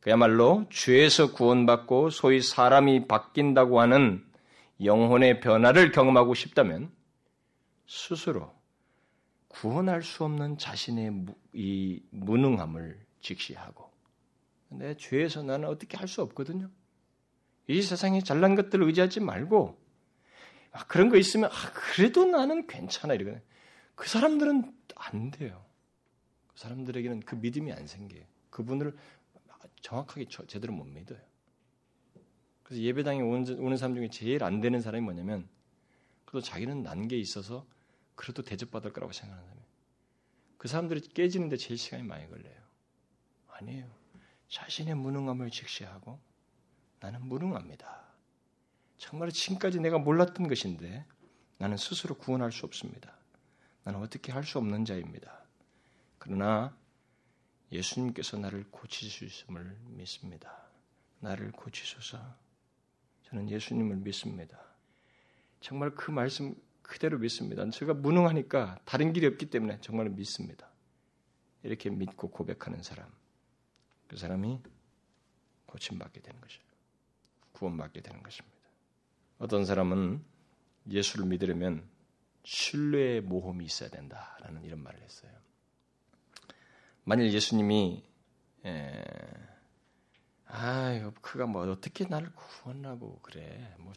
그야말로 죄에서 구원받고 소위 사람이 바뀐다고 하는 영혼의 변화를 경험하고 싶다면 스스로 구원할 수 없는 자신의 이 무능함을 직시하고 내 죄에서 나는 어떻게 할 수 없거든요. 이 세상에 잘난 것들을 의지하지 말고 아, 그런 거 있으면 아, 그래도 나는 괜찮아 이러거든. 그 사람들은 안 돼요. 그 사람들에게는 그 믿음이 안 생겨요. 그분을 정확하게 제대로 못 믿어요. 그래서 예배당에 오는, 사람 중에 제일 안 되는 사람이 뭐냐면 그래도 자기는 난 게 있어서 그래도 대접받을 거라고 생각하는 사람이에요. 그 사람들이 깨지는데 제일 시간이 많이 걸려요. 아니에요. 자신의 무능함을 직시하고 나는 무능합니다. 정말 지금까지 내가 몰랐던 것인데 나는 스스로 구원할 수 없습니다. 나는 어떻게 할 수 없는 자입니다. 그러나 예수님께서 나를 고치실 수 있음을 믿습니다. 나를 고치소서. 저는 예수님을 믿습니다. 정말 그 말씀 그대로 믿습니다. 제가 무능하니까 다른 길이 없기 때문에 정말 믿습니다. 이렇게 믿고 고백하는 사람, 그 사람이 고침받게 되는 것이에요. 구원받게 되는 것입니다. 어떤 사람은 예수를 믿으려면 신뢰의 모험이 있어야 된다라는 이런 말을 했어요. 만일 예수님이 에, 아, 그가 뭐 어떻게 나를 구원하고 그래? 뭐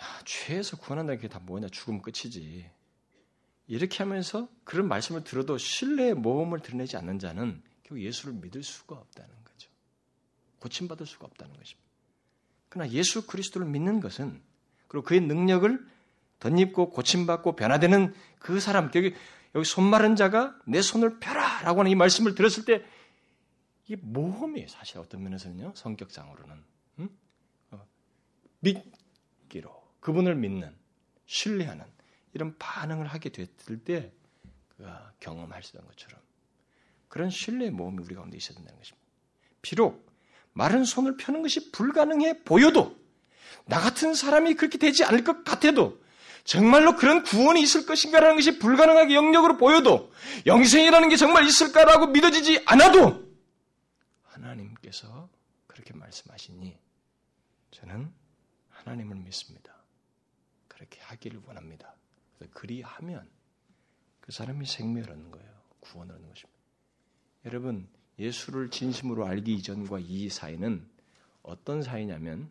야, 죄에서 구원한다는 게 다 뭐냐? 죽으면 끝이지. 이렇게 하면서 그런 말씀을 들어도 신뢰의 모험을 드러내지 않는 자는 결국 예수를 믿을 수가 없다는 거죠. 고침받을 수가 없다는 것입니다. 그러나 예수 그리스도를 믿는 것은 그리고 그의 능력을 덧입고 고침받고 변화되는 그 사람, 여기, 여기 손 마른 자가 내 손을 펴라! 라고 하는 이 말씀을 들었을 때 이게 모험이에요. 사실 어떤 면에서는요. 성격상으로는. 응? 어, 믿기로. 그분을 믿는, 신뢰하는 이런 반응을 하게 됐을 때 그가 경험하시던 것처럼 그런 신뢰의 모험이 우리 가운데 있어야 된다는 것입니다. 비록 마른 손을 펴는 것이 불가능해 보여도 나 같은 사람이 그렇게 되지 않을 것 같아도 정말로 그런 구원이 있을 것인가라는 것이 불가능하게 영역으로 보여도 영생이라는 게 정말 있을까라고 믿어지지 않아도 하나님께서 그렇게 말씀하시니 저는 하나님을 믿습니다. 그렇게 하기를 원합니다. 그래서 그리하면 그 사람이 생명을 얻는 거예요. 구원을 얻는 것입니다. 여러분, 예수를 진심으로 알기 이전과 이 사이는 어떤 사이냐면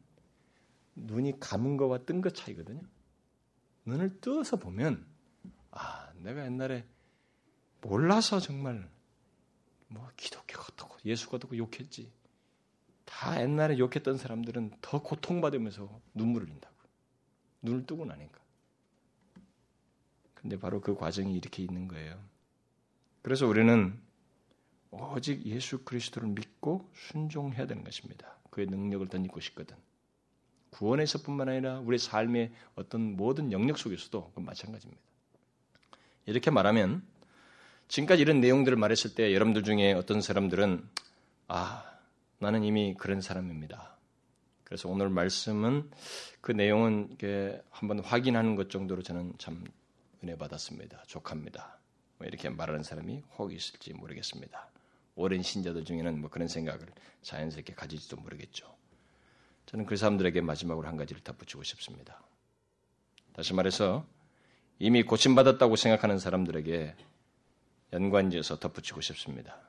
눈이 감은 거와 뜬것 차이거든요. 눈을 떠서 보면 아, 내가 옛날에 몰라서 정말 뭐 기독교가 어떻고 예수가 어떻고 욕했지. 다 옛날에 욕했던 사람들은 더 고통받으면서 눈물을 흘린다고. 눈을 뜨고 나니까. 근데 바로 그 과정이 이렇게 있는 거예요. 그래서 우리는 오직 예수 그리스도를 믿고 순종해야 되는 것입니다. 그의 능력을 덧입고 싶거든. 구원에서뿐만 아니라 우리 삶의 어떤 모든 영역 속에서도 그 마찬가지입니다. 이렇게 말하면 지금까지 이런 내용들을 말했을 때 여러분들 중에 어떤 사람들은 아 나는 이미 그런 사람입니다. 그래서 오늘 말씀은 그 내용은 한번 확인하는 것 정도로 저는 참 은혜 받았습니다. 족합니다. 뭐 이렇게 말하는 사람이 혹 있을지 모르겠습니다. 오랜 신자들 중에는 뭐 그런 생각을 자연스럽게 가질지도 모르겠죠. 저는 그 사람들에게 마지막으로 한 가지를 덧붙이고 싶습니다. 다시 말해서 이미 고침받았다고 생각하는 사람들에게 연관지어서 덧붙이고 싶습니다.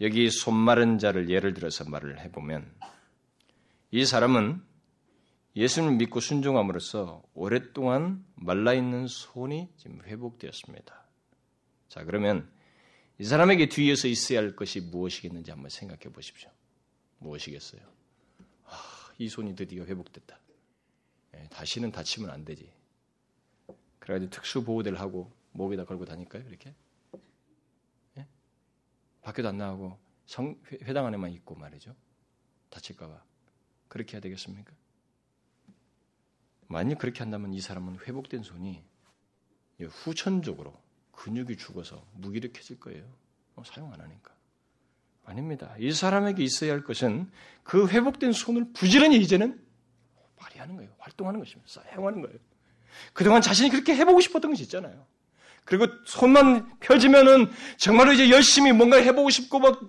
여기 손 마른 자를 예를 들어서 말을 해보면 이 사람은 예수님을 믿고 순종함으로써 오랫동안 말라있는 손이 지금 회복되었습니다. 자, 그러면 이 사람에게 뒤에서 있어야 할 것이 무엇이겠는지 한번 생각해 보십시오. 무엇이겠어요? 아, 이 손이 드디어 회복됐다. 예, 다시는 다치면 안 되지. 그래가지고 특수 보호대를 하고 목에다 걸고 다닐까요? 이렇게? 예? 밖에도 안 나가고 성, 회당 안에만 있고 말이죠. 다칠까봐. 그렇게 해야 되겠습니까? 만약 그렇게 한다면 이 사람은 회복된 손이 후천적으로 근육이 죽어서 무기력해질 거예요. 어, 사용 안 하니까. 아닙니다. 이 사람에게 있어야 할 것은 그 회복된 손을 부지런히 이제는 발휘하는 거예요. 활동하는 것입니다. 사용하는 거예요. 그동안 자신이 그렇게 해보고 싶었던 것이 있잖아요. 그리고 손만 펴지면은 정말로 이제 열심히 뭔가 해보고 싶고 막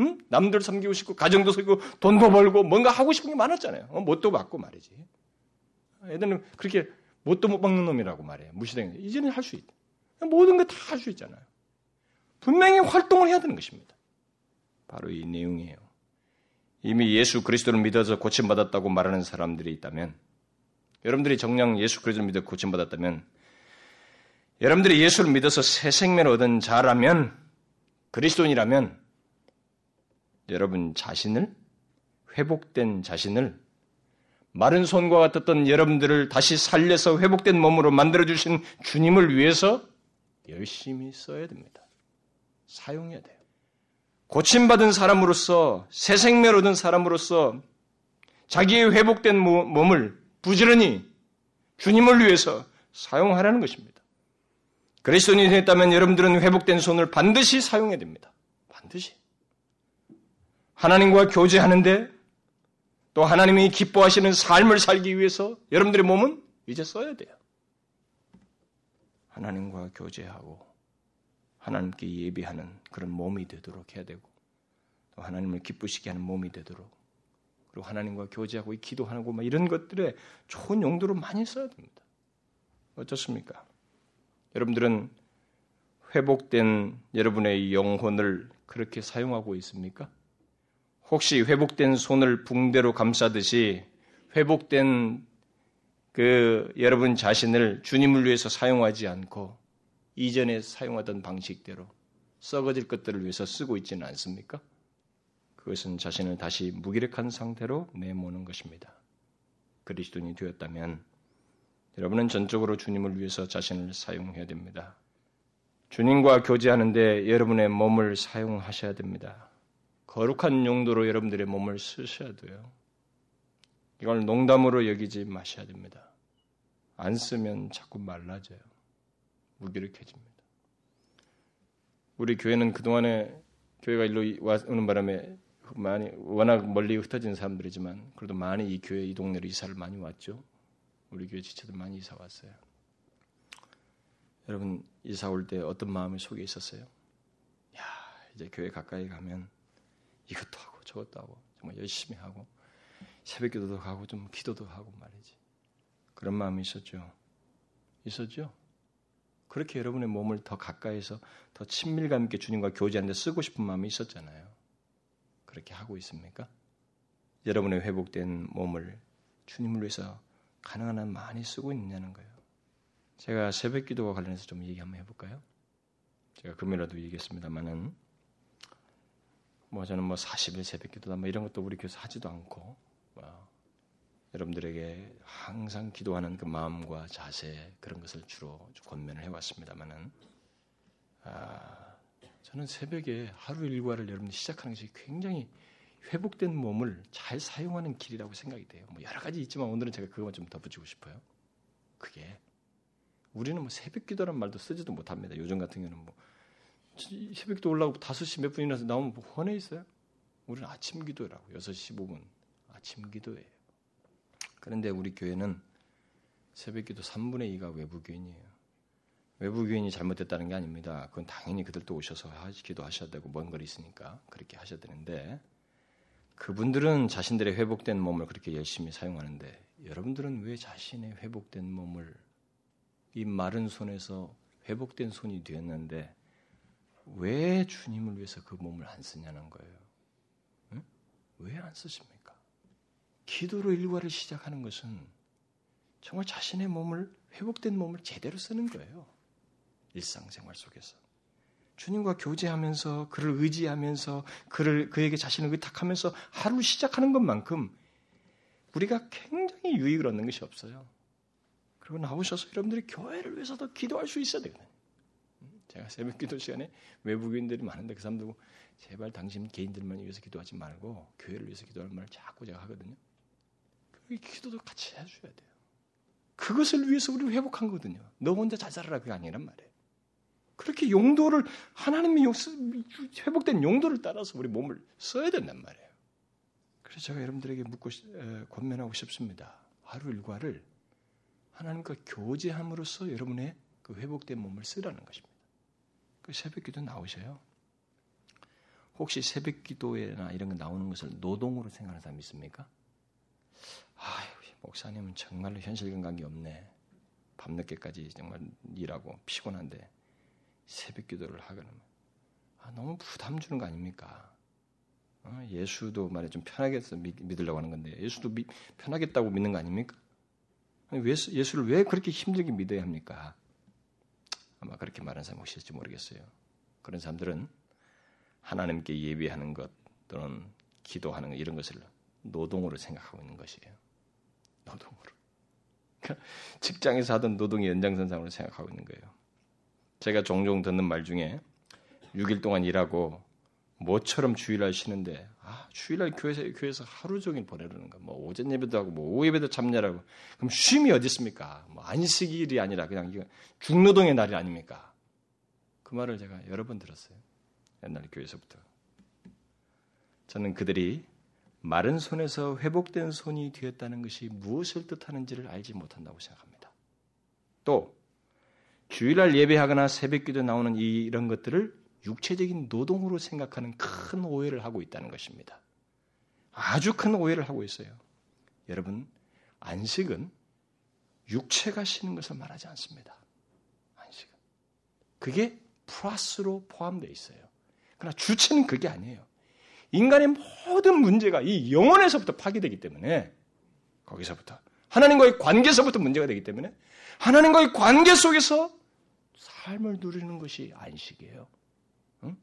응? 남들 섬기고 싶고 가정도 섬기고 돈도 벌고 뭔가 하고 싶은 게 많았잖아요. 어, 못도 받고 말이지. 애들은 그렇게 못도 못 박는 놈이라고 말해요. 무시당해. 이제는 할 수 있다. 모든 거 다 할 수 있잖아요. 분명히 활동을 해야 되는 것입니다. 바로 이 내용이에요. 이미 예수 그리스도를 믿어서 고침받았다고 말하는 사람들이 있다면, 여러분들이 정녕 예수 그리스도를 믿어 고침받았다면, 여러분들이 예수를 믿어서 새 생명을 얻은 자라면, 그리스도인이라면, 여러분 자신을, 회복된 자신을 마른 손과 같았던 여러분들을 다시 살려서 회복된 몸으로 만들어주신 주님을 위해서 열심히 써야 됩니다. 사용해야 돼요. 고침받은 사람으로서, 새 생명 얻은 사람으로서 자기의 회복된 몸을 부지런히 주님을 위해서 사용하라는 것입니다. 그리스도인이 됐다면 여러분들은 회복된 손을 반드시 사용해야 됩니다. 반드시. 하나님과 교제하는데 또 하나님이 기뻐하시는 삶을 살기 위해서 여러분들의 몸은 이제 써야 돼요. 하나님과 교제하고 하나님께 예비하는 그런 몸이 되도록 해야 되고 또 하나님을 기쁘시게 하는 몸이 되도록 그리고 하나님과 교제하고 기도하고 막 이런 것들에 좋은 용도로 많이 써야 됩니다. 어떻습니까? 여러분들은 회복된 여러분의 영혼을 그렇게 사용하고 있습니까? 혹시 회복된 손을 붕대로 감싸듯이 회복된 그 여러분 자신을 주님을 위해서 사용하지 않고 이전에 사용하던 방식대로 썩어질 것들을 위해서 쓰고 있지는 않습니까? 그것은 자신을 다시 무기력한 상태로 내모는 것입니다. 그리스도인이 되었다면 여러분은 전적으로 주님을 위해서 자신을 사용해야 됩니다. 주님과 교제하는데 여러분의 몸을 사용하셔야 됩니다. 거룩한 용도로 여러분들의 몸을 쓰셔야 돼요. 이걸 농담으로 여기지 마셔야 됩니다. 안 쓰면 자꾸 말라져요. 무기력해집니다. 우리 교회는 그동안에 교회가 일로 오는 바람에 많이 워낙 멀리 흩어진 사람들이지만 그래도 많이 이 교회 이 동네로 이사를 많이 왔죠. 우리 교회 지체들 많이 이사 왔어요. 여러분 이사 올 때 어떤 마음이 속에 있었어요? 야 이제 교회 가까이 가면 이것도 하고 저것도 하고 정말 열심히 하고 새벽기도도 가고 좀 기도도 하고 말이지 그런 마음이 있었죠. 있었죠. 그렇게 여러분의 몸을 더 가까이서 더 친밀감 있게 주님과 교제하는데 쓰고 싶은 마음이 있었잖아요. 그렇게 하고 있습니까? 여러분의 회복된 몸을 주님을 위해서 가능한 한 많이 쓰고 있느냐는 거예요. 제가 새벽 기도와 관련해서 좀 얘기 한번 해볼까요? 제가 금요일에도 얘기했습니다만은 뭐 저는 뭐 40일 새벽 기도다 뭐 이런 것도 우리 교회에서 하지도 않고 뭐 여러분들에게 항상 기도하는 그 마음과 자세 그런 것을 주로 권면을 해왔습니다만은 아, 저는 새벽에 하루 일과를 여러분들 시작하는 것이 굉장히 회복된 몸을 잘 사용하는 길이라고 생각이 돼요. 뭐 여러 가지 있지만 오늘은 제가 그것만 좀 덧붙이고 싶어요. 그게 우리는 뭐 새벽 기도란 말도 쓰지도 못합니다. 요즘 같은 경우는 뭐 새벽 기도 올라오고 5시 몇 분이나서 나오면 뭐 헌해 있어요? 우리는 아침 기도라고 6시 15분 아침 기도예요. 그런데 우리 교회는 새벽 기도 3분의 2가 외부 교인이에요. 외부 교인이 잘못됐다는 게 아닙니다. 그건 당연히 그들도 오셔서 기도 하셔야 되고 먼 거리 있으니까 그렇게 하셔야 되는데 그분들은 자신들의 회복된 몸을 그렇게 열심히 사용하는데 여러분들은 왜 자신의 회복된 몸을 이 마른 손에서 회복된 손이 되었는데 왜 주님을 위해서 그 몸을 안 쓰냐는 거예요. 응? 왜안 쓰십니까? 기도로 일과를 시작하는 것은 정말 자신의 몸을 회복된 몸을 제대로 쓰는 거예요. 일상생활 속에서. 주님과 교제하면서 그를 의지하면서 그를 그에게 자신을 의탁하면서 하루 시작하는 것만큼 우리가 굉장히 유익을 얻는 것이 없어요. 그리고 나오셔서 여러분들이 교회를 위해서도 기도할 수 있어야 되거든요. 제가 새벽 기도 시간에 외국인들이 많은데 그 사람들 제발 당신 개인들만 위해서 기도하지 말고 교회를 위해서 기도하는 말을 자꾸 제가 하거든요. 그 기도도 같이 해줘야 돼요. 그것을 위해서 우리를 회복한 거거든요. 너 혼자 잘 살아라 그게 아니란 말이에요. 그렇게 용도를 하나님의 용, 회복된 용도를 따라서 우리 몸을 써야 된단 말이에요. 그래서 제가 여러분들에게 묻고 에, 권면하고 싶습니다. 하루 일과를 하나님과 교제함으로써 여러분의 그 회복된 몸을 쓰라는 것입니다. 그 새벽기도 나오셔요. 혹시 새벽기도에나 이런 거 나오는 것을 노동으로 생각하는 사람 있습니까? 아, 목사님은 정말로 현실 감각이 없네. 밤늦게까지 정말 일하고 피곤한데 새벽 기도를 하거나 아, 너무 부담 주는 거 아닙니까? 어, 예수도 말해 좀 편하게 믿으려고 하는 건데 예수도 미, 편하겠다고 믿는 거 아닙니까? 왜, 예수를 왜 그렇게 힘들게 믿어야 합니까? 아마 그렇게 말하는 사람 혹시 있을지 모르겠어요. 그런 사람들은 하나님께 예비하는 것 또는 기도하는 것 이런 것을 노동으로 생각하고 있는 것이에요. 노동으로. 그러니까 직장에서 하던 노동의 연장선상으로 생각하고 있는 거예요. 제가 종종 듣는 말 중에 6일 동안 일하고 모처럼 주일날 쉬는데 아 주일날 교회에서, 교회에서 하루 종일 보내려는 거. 뭐 오전 예배도 하고 뭐 오후 예배도 참여하고 그럼 쉼이 어디 있습니까? 뭐 안식일이 아니라 그냥 중노동의 날이 아닙니까? 그 말을 제가 여러 번 들었어요. 옛날 교회에서부터. 저는 그들이 마른 손에서 회복된 손이 되었다는 것이 무엇을 뜻하는지를 알지 못한다고 생각합니다. 또 주일날 예배하거나 새벽기도 나오는 이런 것들을 육체적인 노동으로 생각하는 큰 오해를 하고 있다는 것입니다. 아주 큰 오해를 하고 있어요. 여러분, 안식은 육체가 쉬는 것을 말하지 않습니다. 안식은. 그게 플러스로 포함되어 있어요. 그러나 주체는 그게 아니에요. 인간의 모든 문제가 이 영혼에서부터 파괴되기 때문에 거기서부터 하나님과의 관계에서부터 문제가 되기 때문에 하나님과의 관계 속에서 삶을 누리는 것이 안식이에요. 응?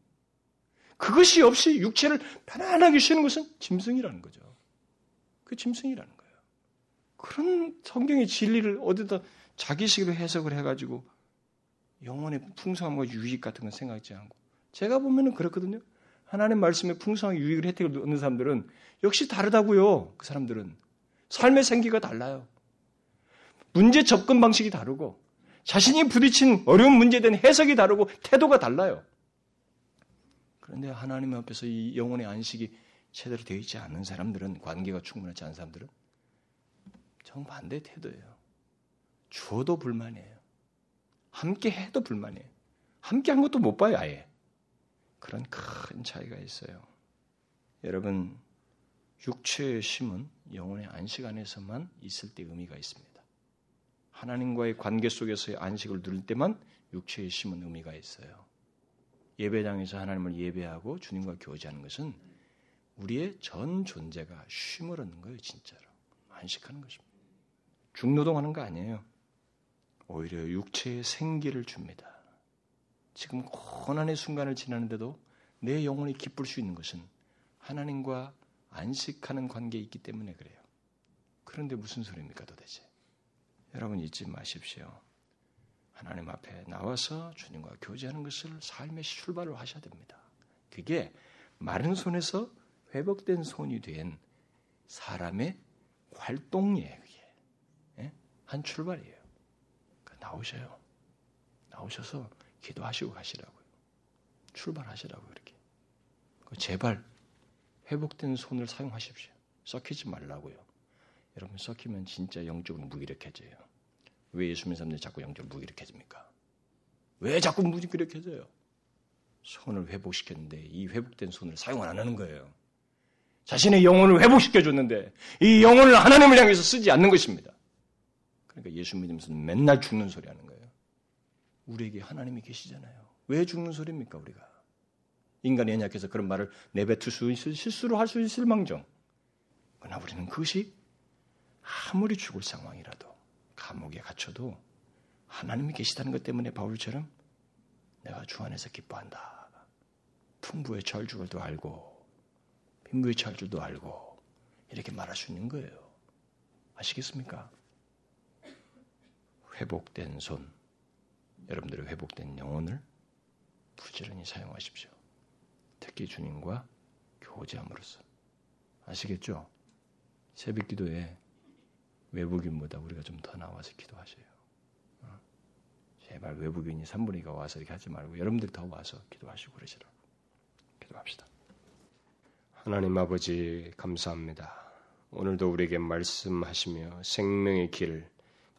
그것이 없이 육체를 편안하게 쉬는 것은 짐승이라는 거죠. 그 짐승이라는 거예요. 그런 성경의 진리를 어디다 자기식으로 해석을 해가지고 영혼의 풍성함과 유익 같은 건 생각하지 않고 제가 보면은 그렇거든요. 하나님 말씀에 풍성한 유익을 혜택을 얻는 사람들은 역시 다르다고요. 그 사람들은 삶의 생기가 달라요. 문제 접근 방식이 다르고 자신이 부딪힌 어려운 문제에 대한 해석이 다르고 태도가 달라요. 그런데 하나님 앞에서 이 영혼의 안식이 제대로 되어 있지 않은 사람들은 관계가 충분하지 않은 사람들은 정반대 태도예요. 주어도 불만이에요. 함께 해도 불만이에요. 함께 한 것도 못 봐요, 아예. 그런 큰 차이가 있어요. 여러분, 육체의 심은 영혼의 안식 안에서만 있을 때 의미가 있습니다. 하나님과의 관계 속에서의 안식을 누릴 때만 육체의 심은 의미가 있어요. 예배장에서 하나님을 예배하고 주님과 교제하는 것은 우리의 전 존재가 쉼을 얻는 거예요, 진짜로. 안식하는 것입니다. 중노동하는 거 아니에요. 오히려 육체의 생기를 줍니다. 지금 고난의 순간을 지나는데도 내 영혼이 기쁠 수 있는 것은 하나님과 안식하는 관계에 있기 때문에 그래요. 그런데 무슨 소리입니까 도대체? 여러분 잊지 마십시오. 하나님 앞에 나와서 주님과 교제하는 것을 삶의 출발을 하셔야 됩니다. 그게 마른 손에서 회복된 손이 된 사람의 활동이에요. 그게 예? 한 출발이에요. 나오셔요. 나오셔서 기도하시고 가시라고요. 출발하시라고요, 이렇게. 제발 회복된 손을 사용하십시오. 썩히지 말라고요. 여러분 썩히면 진짜 영적으로 무기력해져요. 왜 예수 믿는 사람들이 자꾸 영적으로 무기력해집니까? 왜 자꾸 무기력해져요? 손을 회복시켰는데 이 회복된 손을 사용 안 하는 거예요. 자신의 영혼을 회복시켜 줬는데 이 영혼을 하나님을 향해서 쓰지 않는 것입니다. 그러니까 예수 믿으면서 맨날 죽는 소리 하는 거예요. 우리에게 하나님이 계시잖아요. 왜 죽는 소리입니까, 우리가? 인간이 연약해서 그런 말을 내뱉을 수 있을, 실수로 할 수 있을 망정. 그러나 우리는 그것이 아무리 죽을 상황이라도 감옥에 갇혀도 하나님이 계시다는 것 때문에 바울처럼 내가 주 안에서 기뻐한다. 풍부의 처할 줄도 알고 빈부의 처할 줄도 알고 이렇게 말할 수 있는 거예요. 아시겠습니까? 회복된 손, 여러분들의 회복된 영혼을 부지런히 사용하십시오. 특히 주님과 교제함으로써. 아시겠죠? 새벽 기도에 외국인보다 우리가 좀 더 나와서 기도하세요. 어? 제발 외국인이 3분의 2가 와서 이렇게 하지 말고 여러분들 더 와서 기도하시고 그러시라고. 기도합시다. 하나님 아버지 감사합니다. 오늘도 우리에게 말씀하시며 생명의 길,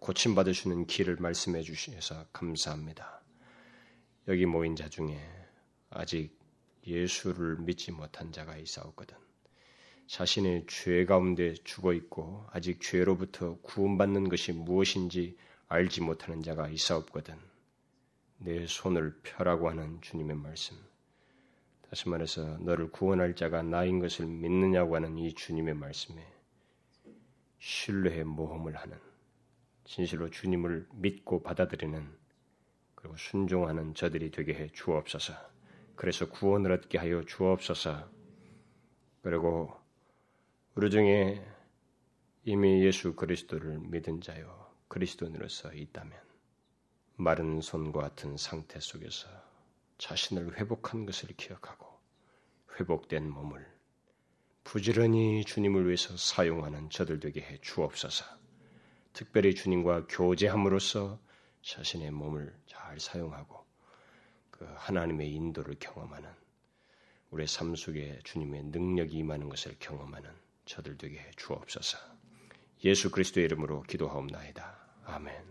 고침받으시는 길을 말씀해 주셔서 감사합니다. 여기 모인 자 중에 아직 예수를 믿지 못한 자가 있사옵거든. 자신의 죄 가운데 죽어 있고 아직 죄로부터 구원받는 것이 무엇인지 알지 못하는 자가 있사옵거든. 내 손을 펴라고 하는 주님의 말씀. 다시 말해서 너를 구원할 자가 나인 것을 믿느냐고 하는 이 주님의 말씀에 신뢰의 모험을 하는 진실로 주님을 믿고 받아들이는 그리고 순종하는 저들이 되게 해 주옵소서. 그래서 구원을 얻게 하여 주옵소서. 그리고 우리 중에 이미 예수 그리스도를 믿은 자요 그리스도인으로서 있다면 마른 손과 같은 상태 속에서 자신을 회복한 것을 기억하고 회복된 몸을 부지런히 주님을 위해서 사용하는 저들 되게 해 주옵소서. 특별히 주님과 교제함으로써 자신의 몸을 잘 사용하고 그 하나님의 인도를 경험하는 우리의 삶 속에 주님의 능력이 임하는 것을 경험하는 저들 되게 해 주옵소서. 예수 그리스도의 이름으로 기도하옵나이다. 아멘.